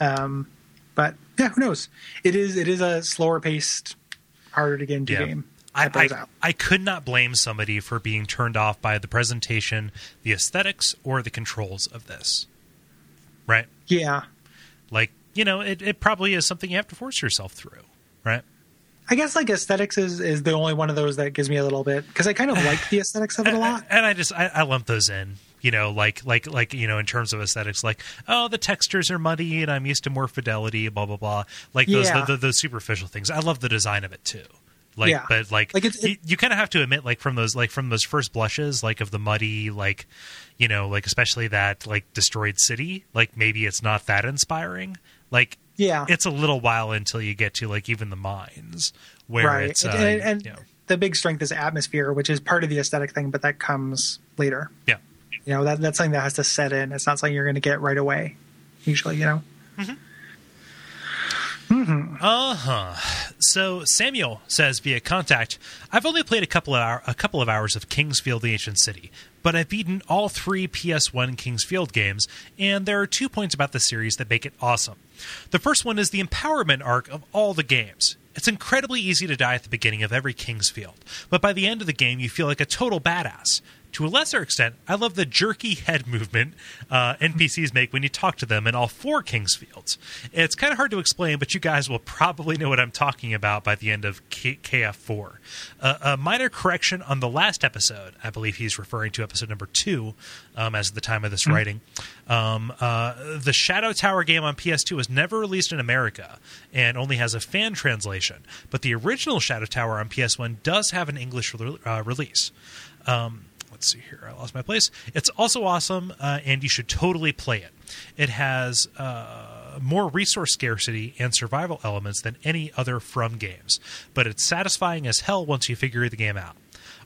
Um, but yeah, who knows? It is it is a slower paced, harder to get into Yeah. game. I, I. I could not blame somebody for being turned off by the presentation, the aesthetics, or the controls of this. Right? Yeah, Like, you know, it, it probably is something you have to force yourself through. Right? I guess like aesthetics is is the only one of those that gives me a little bit because I kind of like the aesthetics of it a <laughs> lot. and I just I, I lump those in. You know, like like like you know, in terms of aesthetics, like oh, the textures are muddy, and I'm used to more fidelity, blah blah blah. Like those Yeah. the, the, those superficial things. I love the design of it too. Like, Yeah. but like, Like, it's- you, you kind of have to admit, like from those like from those first blushes, like of the muddy, like you know, like especially that like destroyed city. Like maybe it's not that inspiring. Like Yeah, it's a little while until you get to like even the mines where right. it's uh, and and, you know, the big strength is atmosphere, which is part of the aesthetic thing, but that comes later. yeah. You know that that's something that has to set in. It's not something you're going to get right away. Usually, you know. Uh huh. So Samuel says via contact, I've only played a couple of hour, a couple of hours of King's Field: The Ancient City, but I've beaten all three PS1 King's Field games, and there are two points about the series that make it awesome. The first one is the empowerment arc of all the games. It's incredibly easy to die at the beginning of every King's Field, but by the end of the game, you feel like a total badass. To a lesser extent, I love the jerky head movement uh, NPCs make when you talk to them in all four King's Fields. It's kind of hard to explain, but you guys will probably know what I'm talking about by the end of K- KF4. Uh, a minor correction on the last episode, I believe he's referring to episode number two um, as of the time of this writing. Um, uh, the Shadow Tower game on PS2 was never released in America and only has a fan translation, but the original Shadow Tower on PS1 does have an English re- uh, release. Um, let's see here. I lost my place. It's also awesome, uh, and you should totally play it. It has uh, more resource scarcity and survival elements than any other From games, but it's satisfying as hell once you figure the game out.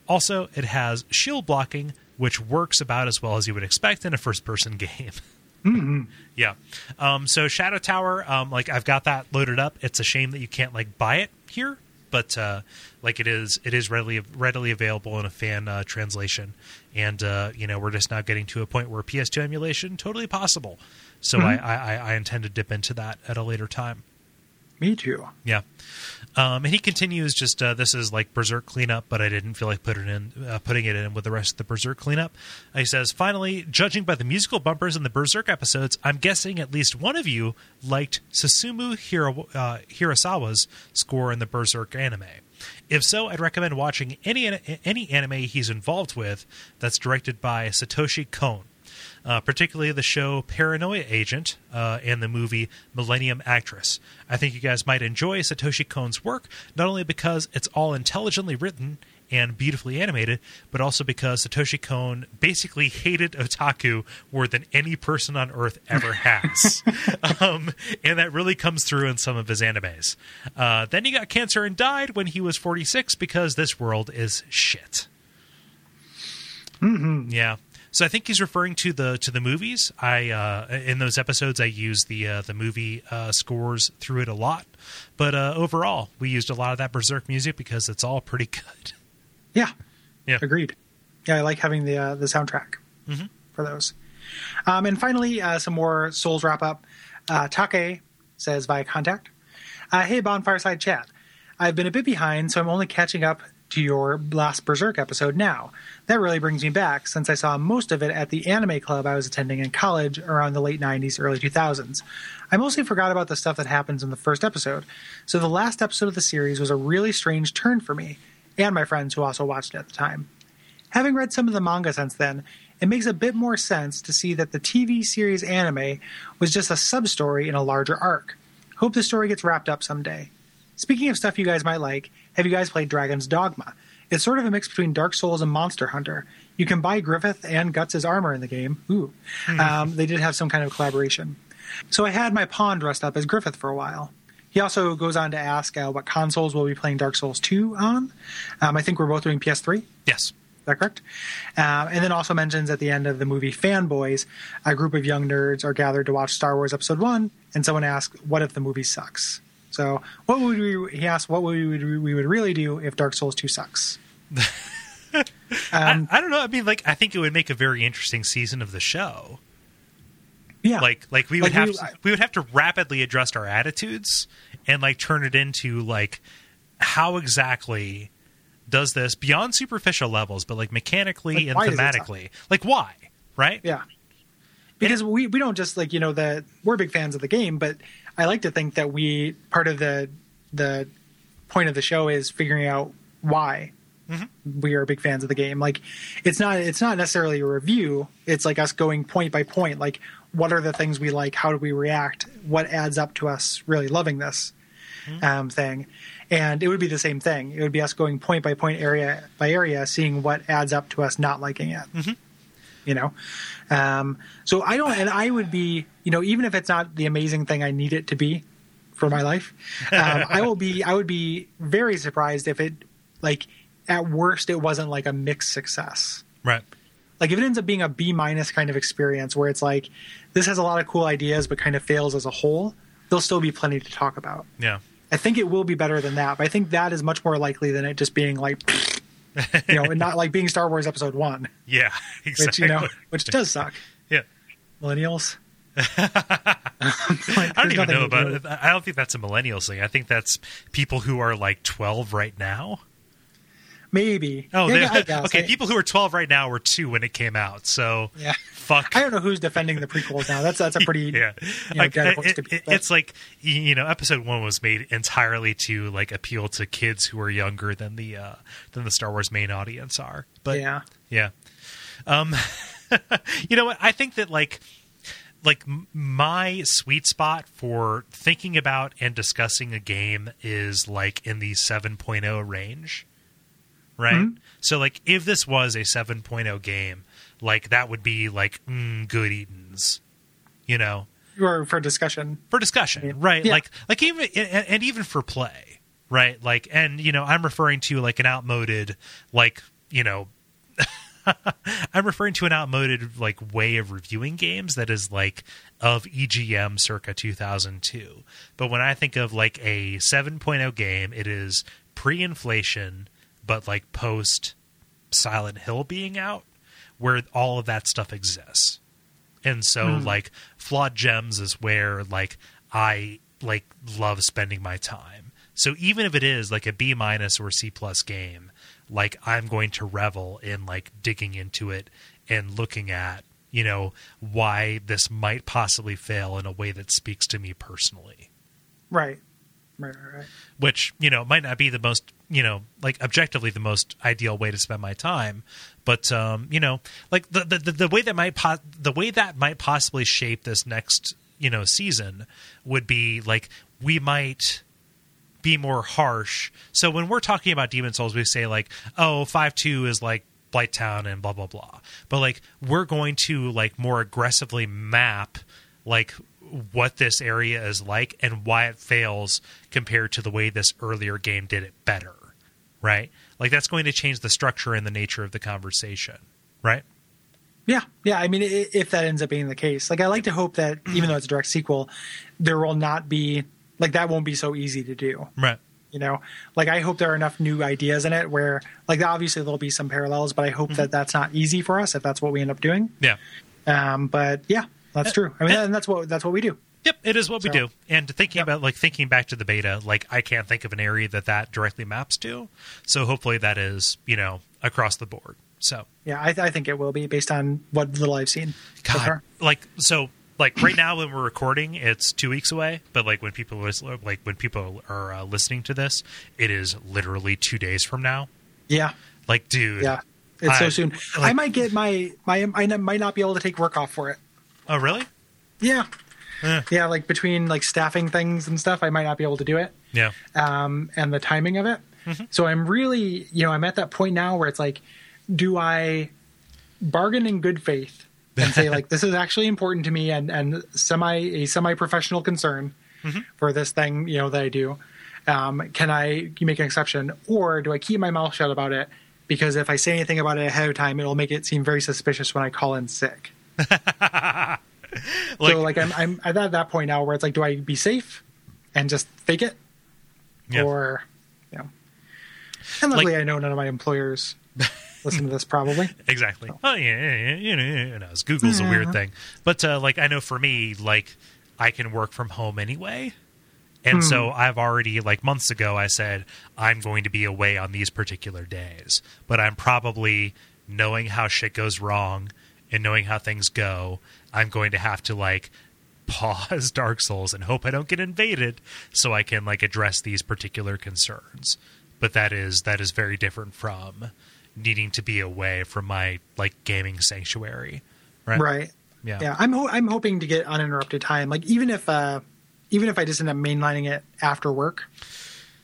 Also, it has shield blocking, which works about as well as you would expect in a first person <laughs> game. Yeah. Um, so Shadow Tower, um, like I've got that loaded up. It's a shame that you can't like buy it here, but uh, like it is, it is readily readily available in a fan uh, translation, and uh, you know we're just now getting to a point where PS2 emulation totally possible. So I, I, I intend to dip into that at a later time. Me too. Yeah. Um, and he continues just uh, this is like Berserk cleanup, but I didn't feel like putting in uh, putting it in with the rest of the Berserk cleanup. he says, finally, judging by the musical bumpers in the Berserk episodes, I'm guessing at least one of you liked Susumu Hiro, uh, Hirasawa's score in the Berserk anime. If so, I'd recommend watching any any anime he's involved with that's directed by Satoshi Kon uh, particularly the show Paranoia Agent uh, and the movie Millennium Actress. I think you guys might enjoy Satoshi Kon's work, not only because it's all intelligently written and beautifully animated, but also because Satoshi Kon basically hated otaku more than any person on earth ever has. <laughs> um, and that really comes through in some of his animes. Uh, then he got cancer and died when he was 46 because this world is shit. Yeah. So I think he's referring to the to the movies. I uh, in those episodes I used the uh, the movie uh, scores through it a lot, but uh, overall we used a lot of that Berserk music because it's all pretty <laughs> good. Yeah, Yeah. agreed. Yeah, I like having the uh, the soundtrack Mm-hmm. for those. Um, and finally, uh, some more Souls wrap up. Uh, Take says via contact, uh, "Hey, Bonfireside Chat, I've been a bit behind, so I'm only catching up to your last Berserk episode now. That really brings me back since I saw most of it at the anime club I was attending in college around the late 90s, early 2000s. I mostly forgot about the stuff that happens in the first episode, so the last episode of the series was a really strange turn for me and my friends who also watched it at the time. Having read some of the manga since then, it makes a bit more sense to see that the TV series anime was just a sub story in a larger arc. Hope the story gets wrapped up someday. Speaking of stuff you guys might like, have you guys played Dragon's Dogma? It's sort of a mix between Dark Souls and Monster Hunter. You can buy Griffith and Guts' armor in the game. Ooh. Um, they did have some kind of collaboration. So I had my pawn dressed up as Griffith for a while. He also goes on to ask uh, what consoles we'll be playing Dark Souls 2 on. Um, I think we're both doing PS3. Yes. Is that correct? Um, and then also mentions at the end of the movie Fanboys, a group of young nerds are gathered to watch Star Wars Episode 1, and someone asks, What if the movie sucks? So, what would we, he asked, what would we, we would really do if Dark Souls 2 sucks? <laughs> Um, I, I don't know. I mean, like, I think it would make a very interesting season of the show. yeah, Like, like we would Like, have we- to, we would have to rapidly adjust our attitudes and like turn it into like how exactly does this beyond superficial levels, but like mechanically Like, and why does it suck? thematically, like why, right? yeah. Because we, we don't just like you know that we're big fans of the game, but I like to think that we part of the the point of the show is figuring out why Mm-hmm. we are big fans of the game. Like it's not it's not necessarily a review. It's like us going point by point. Like what are the things we like? How do we react? What adds up to us really loving this Mm-hmm. um, thing? And it would be the same thing. It would be us going point by point, area by area, seeing what adds up to us not liking it. Mm-hmm. You know, um, so I don't, and I would be, you know, even if it's not the amazing thing I need it to be for my life, um, <laughs> I will be, I would be very surprised if it, like, at worst, it wasn't like a mixed success. Right. Like, if it ends up being a B minus kind of experience where it's like, this has a lot of cool ideas, but kind of fails as a whole, there'll still be plenty to talk about. Yeah. I think it will be better than that, but I think that is much more likely than it just being like, you know, and not like being Star Wars Episode One, <laughs> Yeah. which Exactly. you know, which does suck. <laughs> yeah. Millennials. <laughs> I don't even know about it. I don't think that's a millennials thing. I think that's people who are like 12 right now. Maybe. Oh, Yeah, they- yeah, guess. <laughs> okay. I- People who are 12 right now were two when it came out. So Yeah. fuck. I don't know who's defending the prequels now. That's that's a pretty <laughs> yeah, you know, like, it- it- it's like you know, episode one was made entirely to like appeal to kids who are younger than the uh, than the Star Wars main audience are. But yeah. yeah. Um, you know what? I think that like like my sweet spot for thinking about and discussing a game is like in the 7.0 range. Right? Mm-hmm. So like if this was a 7.0 game, like that would be like mm, good Edens. You know, Or for discussion. for discussion, right? Yeah. Like, like even and, and even for play, right? Like, and you know, I'm referring to like an outmoded, like you know, <laughs> I'm referring to an outmoded like way of reviewing games that is like of EGM circa 2002. But when I think of like a 7.0 game, it is pre-inflation, but like post Silent Hill being out, where all of that stuff exists. And so hmm. like flawed gems is where like i like love spending my time. So even if it is like a b minus or c plus game like i'm going to revel in like digging into it and looking at you know why this might possibly fail in a way that speaks to me personally Right. Right, right, right. which you know might not be the most you know like objectively the most ideal way to spend my time but um you know like the the, the, way that might po- the way that might possibly shape this next you know season would be like we might be more harsh. So when we're talking about demon souls we say like oh 5-2 is like Blighttown and blah blah blah. But like we're going to like more aggressively map like what this area is like and why it fails compared to the way this earlier game did it better right? Like that's going to change the structure and the nature of the conversation right? Yeah, yeah. I mean, if that ends up being the case, like I like to hope that even though it's a direct sequel, there will not be like that won't be so easy to do. right You know, like I hope there are enough new ideas in it where, like, obviously there'll be some parallels, but I hope that that's not easy for us if that's what we end up doing. yeah Um, but yeah, that's true. I mean, and that's what that's what we do. Yep, it is what we do. And thinking Yep. about like thinking back to the beta, like I can't think of an area that that directly maps to. So hopefully that is you know across the board. So Yeah, I, I think it will be based on what little I've seen. God, like so, like right now when we're recording, it's two weeks away. But like when people listen, like when people are uh, listening to this, it is literally two days from now. Yeah, Like, dude, yeah. It's so I- soon. I might get my my I might not be able to take work off for it. Oh, really? Yeah, Eh. yeah. Like between like staffing things and stuff, I might not be able to do it. Yeah. um, and the timing of it. So I'm really, you know, I'm at that point now where it's like, do I bargain in good faith and say like this is actually important to me and and semi a semi professional concern for this thing, you know, that I do. Um, can I make an exception, or do I keep my mouth shut about it? Because if I say anything about it ahead of time, it'll make it seem very suspicious when I call in sick. <laughs> Like, so like I'm I'm at that point now where it's like, do I be safe and just fake it, yeah. or you know. And luckily, I know none of my employers <laughs> listen to this probably. <laughs> exactly. Oh yeah, yeah, yeah, you know, you know, Google's a weird thing, but uh, like I know for me, like I can work from home anyway, and so I've already like months ago I said I'm going to be away on these particular days, but I'm probably knowing how shit goes wrong and knowing how things go, I'm going to have to like <laughs> pause Dark Souls and hope I don't get invaded so I can like address these particular concerns. But that is that is very different from needing to be away from my like gaming sanctuary. Right. Right. Yeah. Yeah. I'm ho- I'm hoping to get uninterrupted time. Like even if uh even if I just end up mainlining it after work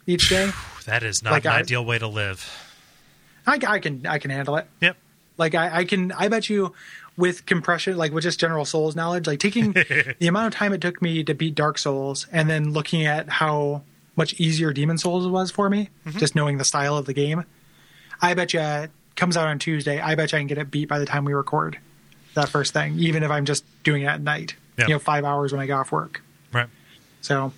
each day, That is not Like an I- ideal way to live. I, I can I can handle it. Yep. Like I, I can I bet you with compression, like with just general Souls knowledge, like taking <laughs> the amount of time it took me to beat Dark Souls and then looking at how much easier Demon Souls was for me, Mm-hmm. just knowing the style of the game. I bet you it comes out on Tuesday. I bet you I can get it beat by the time we record that first thing, even if I'm just doing it at night. Yeah. You know, five hours when I get off work. Right. So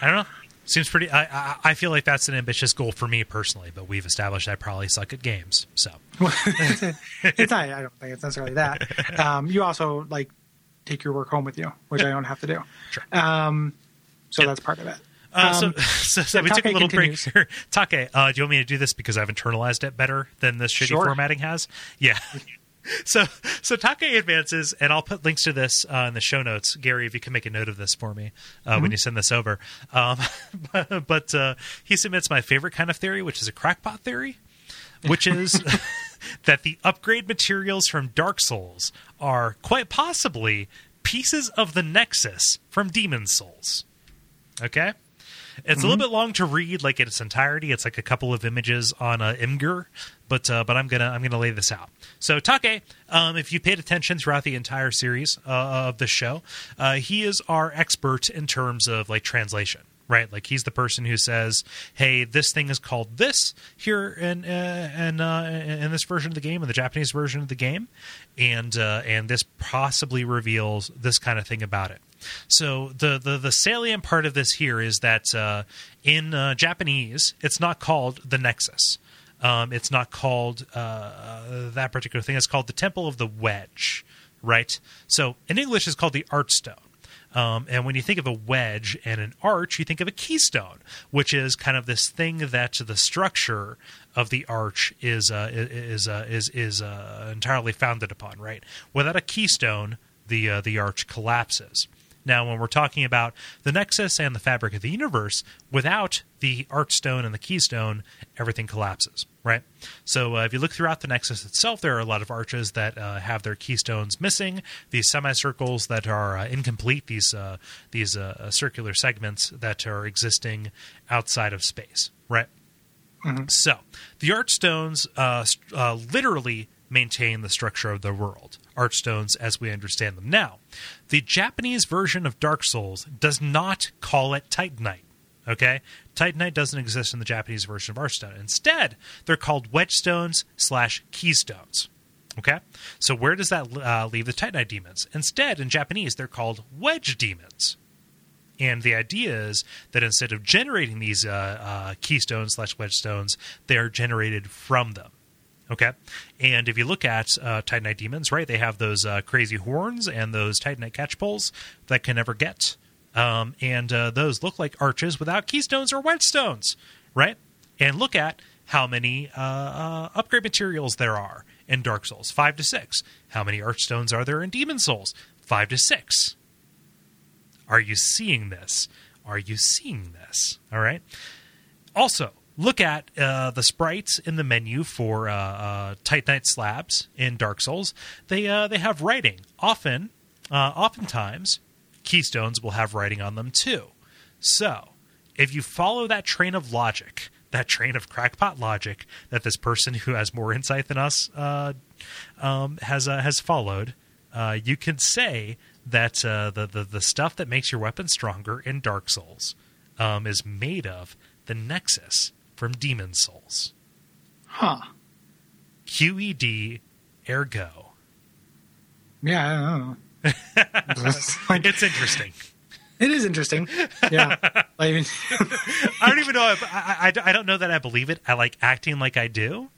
I don't know. Seems pretty. I, I I feel like that's an ambitious goal for me personally, but we've established I probably suck at games. So <laughs> it's not. I don't think it's necessarily that. <laughs> Um, you also like take your work home with you, which I don't have to do. Sure. Um, so Yeah. that's part of it. Uh, Um, so, <laughs> so, so yeah, we took a little continues. break here. <laughs> Take, uh, do you want me to do this because I've internalized it better than this shitty Sure. formatting has? <laughs> Yeah. So, so Take advances, and I'll put links to this uh, in the show notes. Gary, if you can make a note of this for me uh, Mm-hmm. when you send this over. Um, but but uh, he submits my favorite kind of theory, which is a crackpot theory, which is that the upgrade materials from Dark Souls are quite possibly pieces of the Nexus from Demon Souls. Okay? It's a little bit long to read, like in its entirety. It's like a couple of images on uh, Imgur, but uh, but I'm gonna I'm gonna lay this out. So Take, um, if you paid attention throughout the entire series uh, of the show, uh, he is our expert in terms of like translation. Right, like he's the person who says, "Hey, this thing is called this here in uh, in, uh, in this version of the game, in the Japanese version of the game, and uh, and this possibly reveals this kind of thing about it." So the, the the salient part of this here is that uh, in uh, Japanese, it's not called the Nexus. Um, it's not called uh, that particular thing. It's called the Temple of the Wedge, right? So in English, it's called the Archstone. Um, and when you think of a wedge and an arch, you think of a keystone, which is kind of this thing that the structure of the arch is uh, is uh, is is uh, entirely founded upon. Right? Without a keystone, the uh, the arch collapses. Now, when we're talking about the nexus and the fabric of the universe, without the archstone and the keystone, everything collapses, right? So, uh, if you look throughout the nexus itself, there are a lot of arches that uh, have their keystones missing. These semicircles that are uh, incomplete. These uh, these uh, circular segments that are existing outside of space, right? So, the archstones uh, uh, literally maintain the structure of the world. Archstones as we understand them now. The Japanese version of Dark Souls does not call it Titanite. Okay? Titanite doesn't exist in the Japanese version of Archstone. Instead, they're called Wedgestones slash Keystones. Okay? So, where does that uh, leave the Titanite demons? Instead, in Japanese, they're called Wedge demons. And the idea is that instead of generating these uh, uh, keystones slash wedge stones, they are generated from them. Okay, and if you look at uh, Titanite demons, right, they have those uh, crazy horns and those Titanite catch poles that can never get, um, and uh, those look like arches without keystones or wedge stones, right? And look at how many uh, uh, upgrade materials there are in Dark Souls, five to six. How many archstones are there in Demon Souls? Five to six. Are you seeing this? Are you seeing this? All right. Also, look at uh, the sprites in the menu for uh, uh, Titanite slabs in Dark Souls. They uh, they have writing. Often, uh, oftentimes, keystones will have writing on them too. So, if you follow that train of logic, that train of crackpot logic that this person who has more insight than us uh, um, has has followed, you can say that the, the the stuff that makes your weapon stronger in Dark Souls um, is made of the Nexus from Demon Souls. Huh. QED, ergo. Yeah, I don't know. It's <laughs> like, It's interesting. it is interesting. Yeah. I mean, <laughs> I don't even know. If, I, I I don't know that I believe it. I like acting like I do,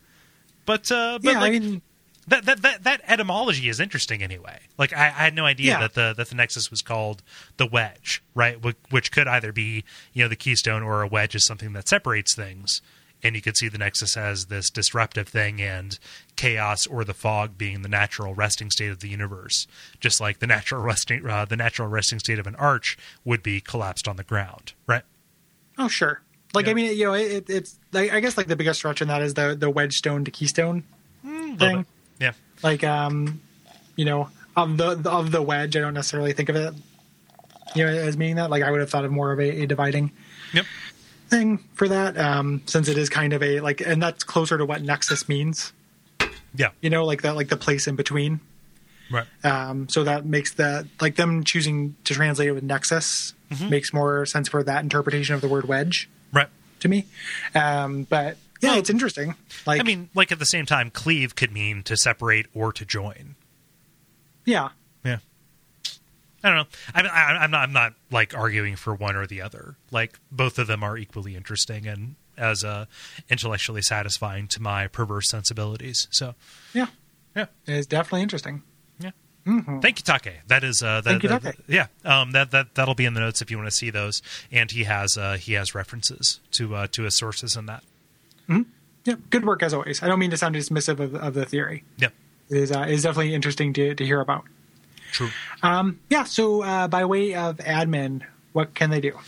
But uh, but yeah, like, I mean, that, that that that etymology is interesting anyway. Like I, I had no idea Yeah. that the that the Nexus was called the wedge, right? Which, which could either be you know the keystone or a wedge is something that separates things. And you could see the Nexus as this disruptive thing, and chaos or the fog being the natural resting state of the universe, just like the natural resting uh, the natural resting state of an arch would be collapsed on the ground, right? oh sure. Like Yeah. I mean, you know, it, it's like I guess like the biggest stretch in that is the the wedge stone to keystone little thing. Yeah, Like um, you know, of the of the wedge, I don't necessarily think of it, you know, as meaning that. Like I would have thought of more of a, a dividing yep, thing for that, um, since it is kind of a like, and that's closer to what nexus means. yeah, You know, like that, like the place in between. right. Um, so that makes the like them choosing to translate it with nexus Mm-hmm. makes more sense for that interpretation of the word wedge Right. to me. Um, but yeah, Well, it's interesting. Like, I mean, like at the same time, cleave could mean to separate or to join. yeah, Yeah. I don't know. I mean, I, I'm not. I'm not like arguing for one or the other. Like both of them are equally interesting and as uh, intellectually satisfying to my perverse sensibilities. So, yeah, yeah, it's definitely interesting. yeah. Thank you, Take. That is uh, that, Thank you, that- Take. yeah. Um, that that that'll be in the notes if you want to see those. And he has uh, he has references to uh, to his sources in that. Yeah, good work as always. I don't mean to sound dismissive of, of the theory. Yep. It is uh, it is definitely interesting to to hear about. True. Um, yeah. So uh, by way of admin, what can they do?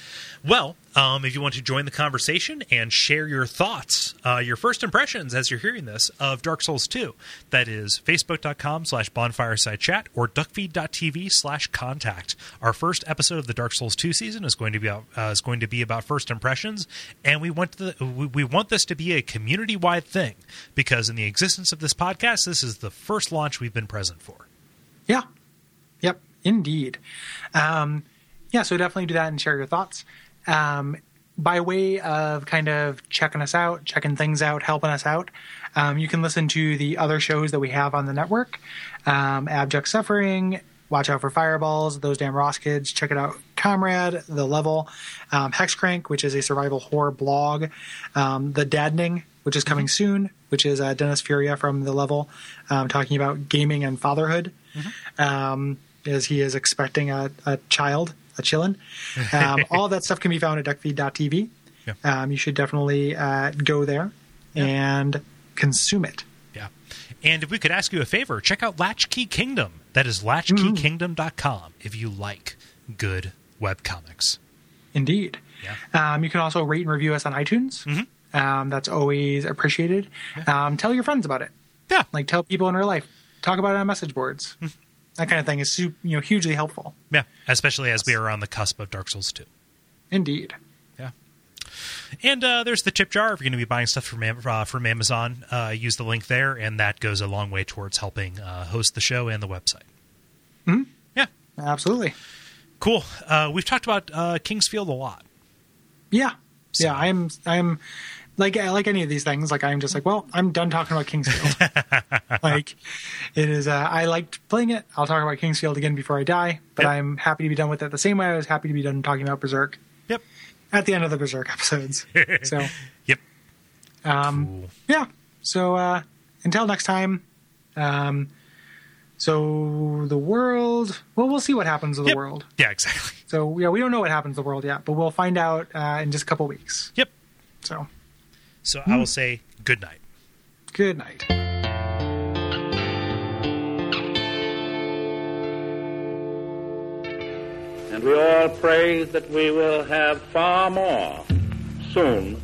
Well, um, if you want to join the conversation and share your thoughts, uh, your first impressions as you're hearing this of Dark Souls 2, that is facebook.com slash bonfireside chat or duckfeed.tv slash contact. Our first episode of the Dark Souls 2 season is going to be about, uh, is going to be about first impressions, and we want the, we, we want this to be a community wide thing because in the existence of this podcast, this is the first launch we've been present for. Yeah. Yep. Indeed. Um, yeah. So definitely do that and share your thoughts. Um, by way of kind of checking us out, checking things out, helping us out, um, you can listen to the other shows that we have on the network. Um, Abject Suffering, Watch Out for Fireballs, Those Damn Ross Kids, check it out, Comrade, The Level, um, Hexcrank, which is a survival horror blog, um, The Daddening, which is coming soon, which is uh, Dennis Furia from The Level, um, talking about gaming and fatherhood, um, as he is expecting a, a child, a chillin. Um, <laughs> all that stuff can be found at duckfeed.tv. Yeah. Um, you should definitely uh, go there and consume it. Yeah. And if we could ask you a favor, check out Latchkey Kingdom. That is latchkeykingdom.com if you like good webcomics. Indeed. Yeah. Um, you can also rate and review us on iTunes. Um, that's always appreciated. Um, tell your friends about it. Yeah. Like tell people in real life. Talk about it on message boards. That kind of thing is you know hugely helpful. Yeah. Especially as we are on the cusp of Dark Souls 2. Indeed. Yeah. And uh, there's the tip jar. If you're going to be buying stuff from uh, from Amazon, uh, use the link there, and that goes a long way towards helping uh, host the show and the website. Mm-hmm. Yeah, Absolutely. cool. Uh, we've talked about uh, King's Field a lot. Yeah. So- Yeah. I'm. I'm like like any of these things. Like I'm just like, well, I'm done talking about King's Field. <laughs> like it is. Uh, I liked playing it. I'll talk about King's Field again before I die. But Yep. I'm happy to be done with it the same way I was happy to be done talking about Berserk Yep. at the end of the Berserk episodes. <laughs> so Yep. um, Cool. yeah. So uh, until next time. Um, so the world. Well, we'll see what happens to the Yep. world. Yeah, exactly. So yeah, we don't know what happens to the world yet, but we'll find out uh, in just a couple weeks. Yep. So So I will say good night. good night. And we all pray that we will have far more soon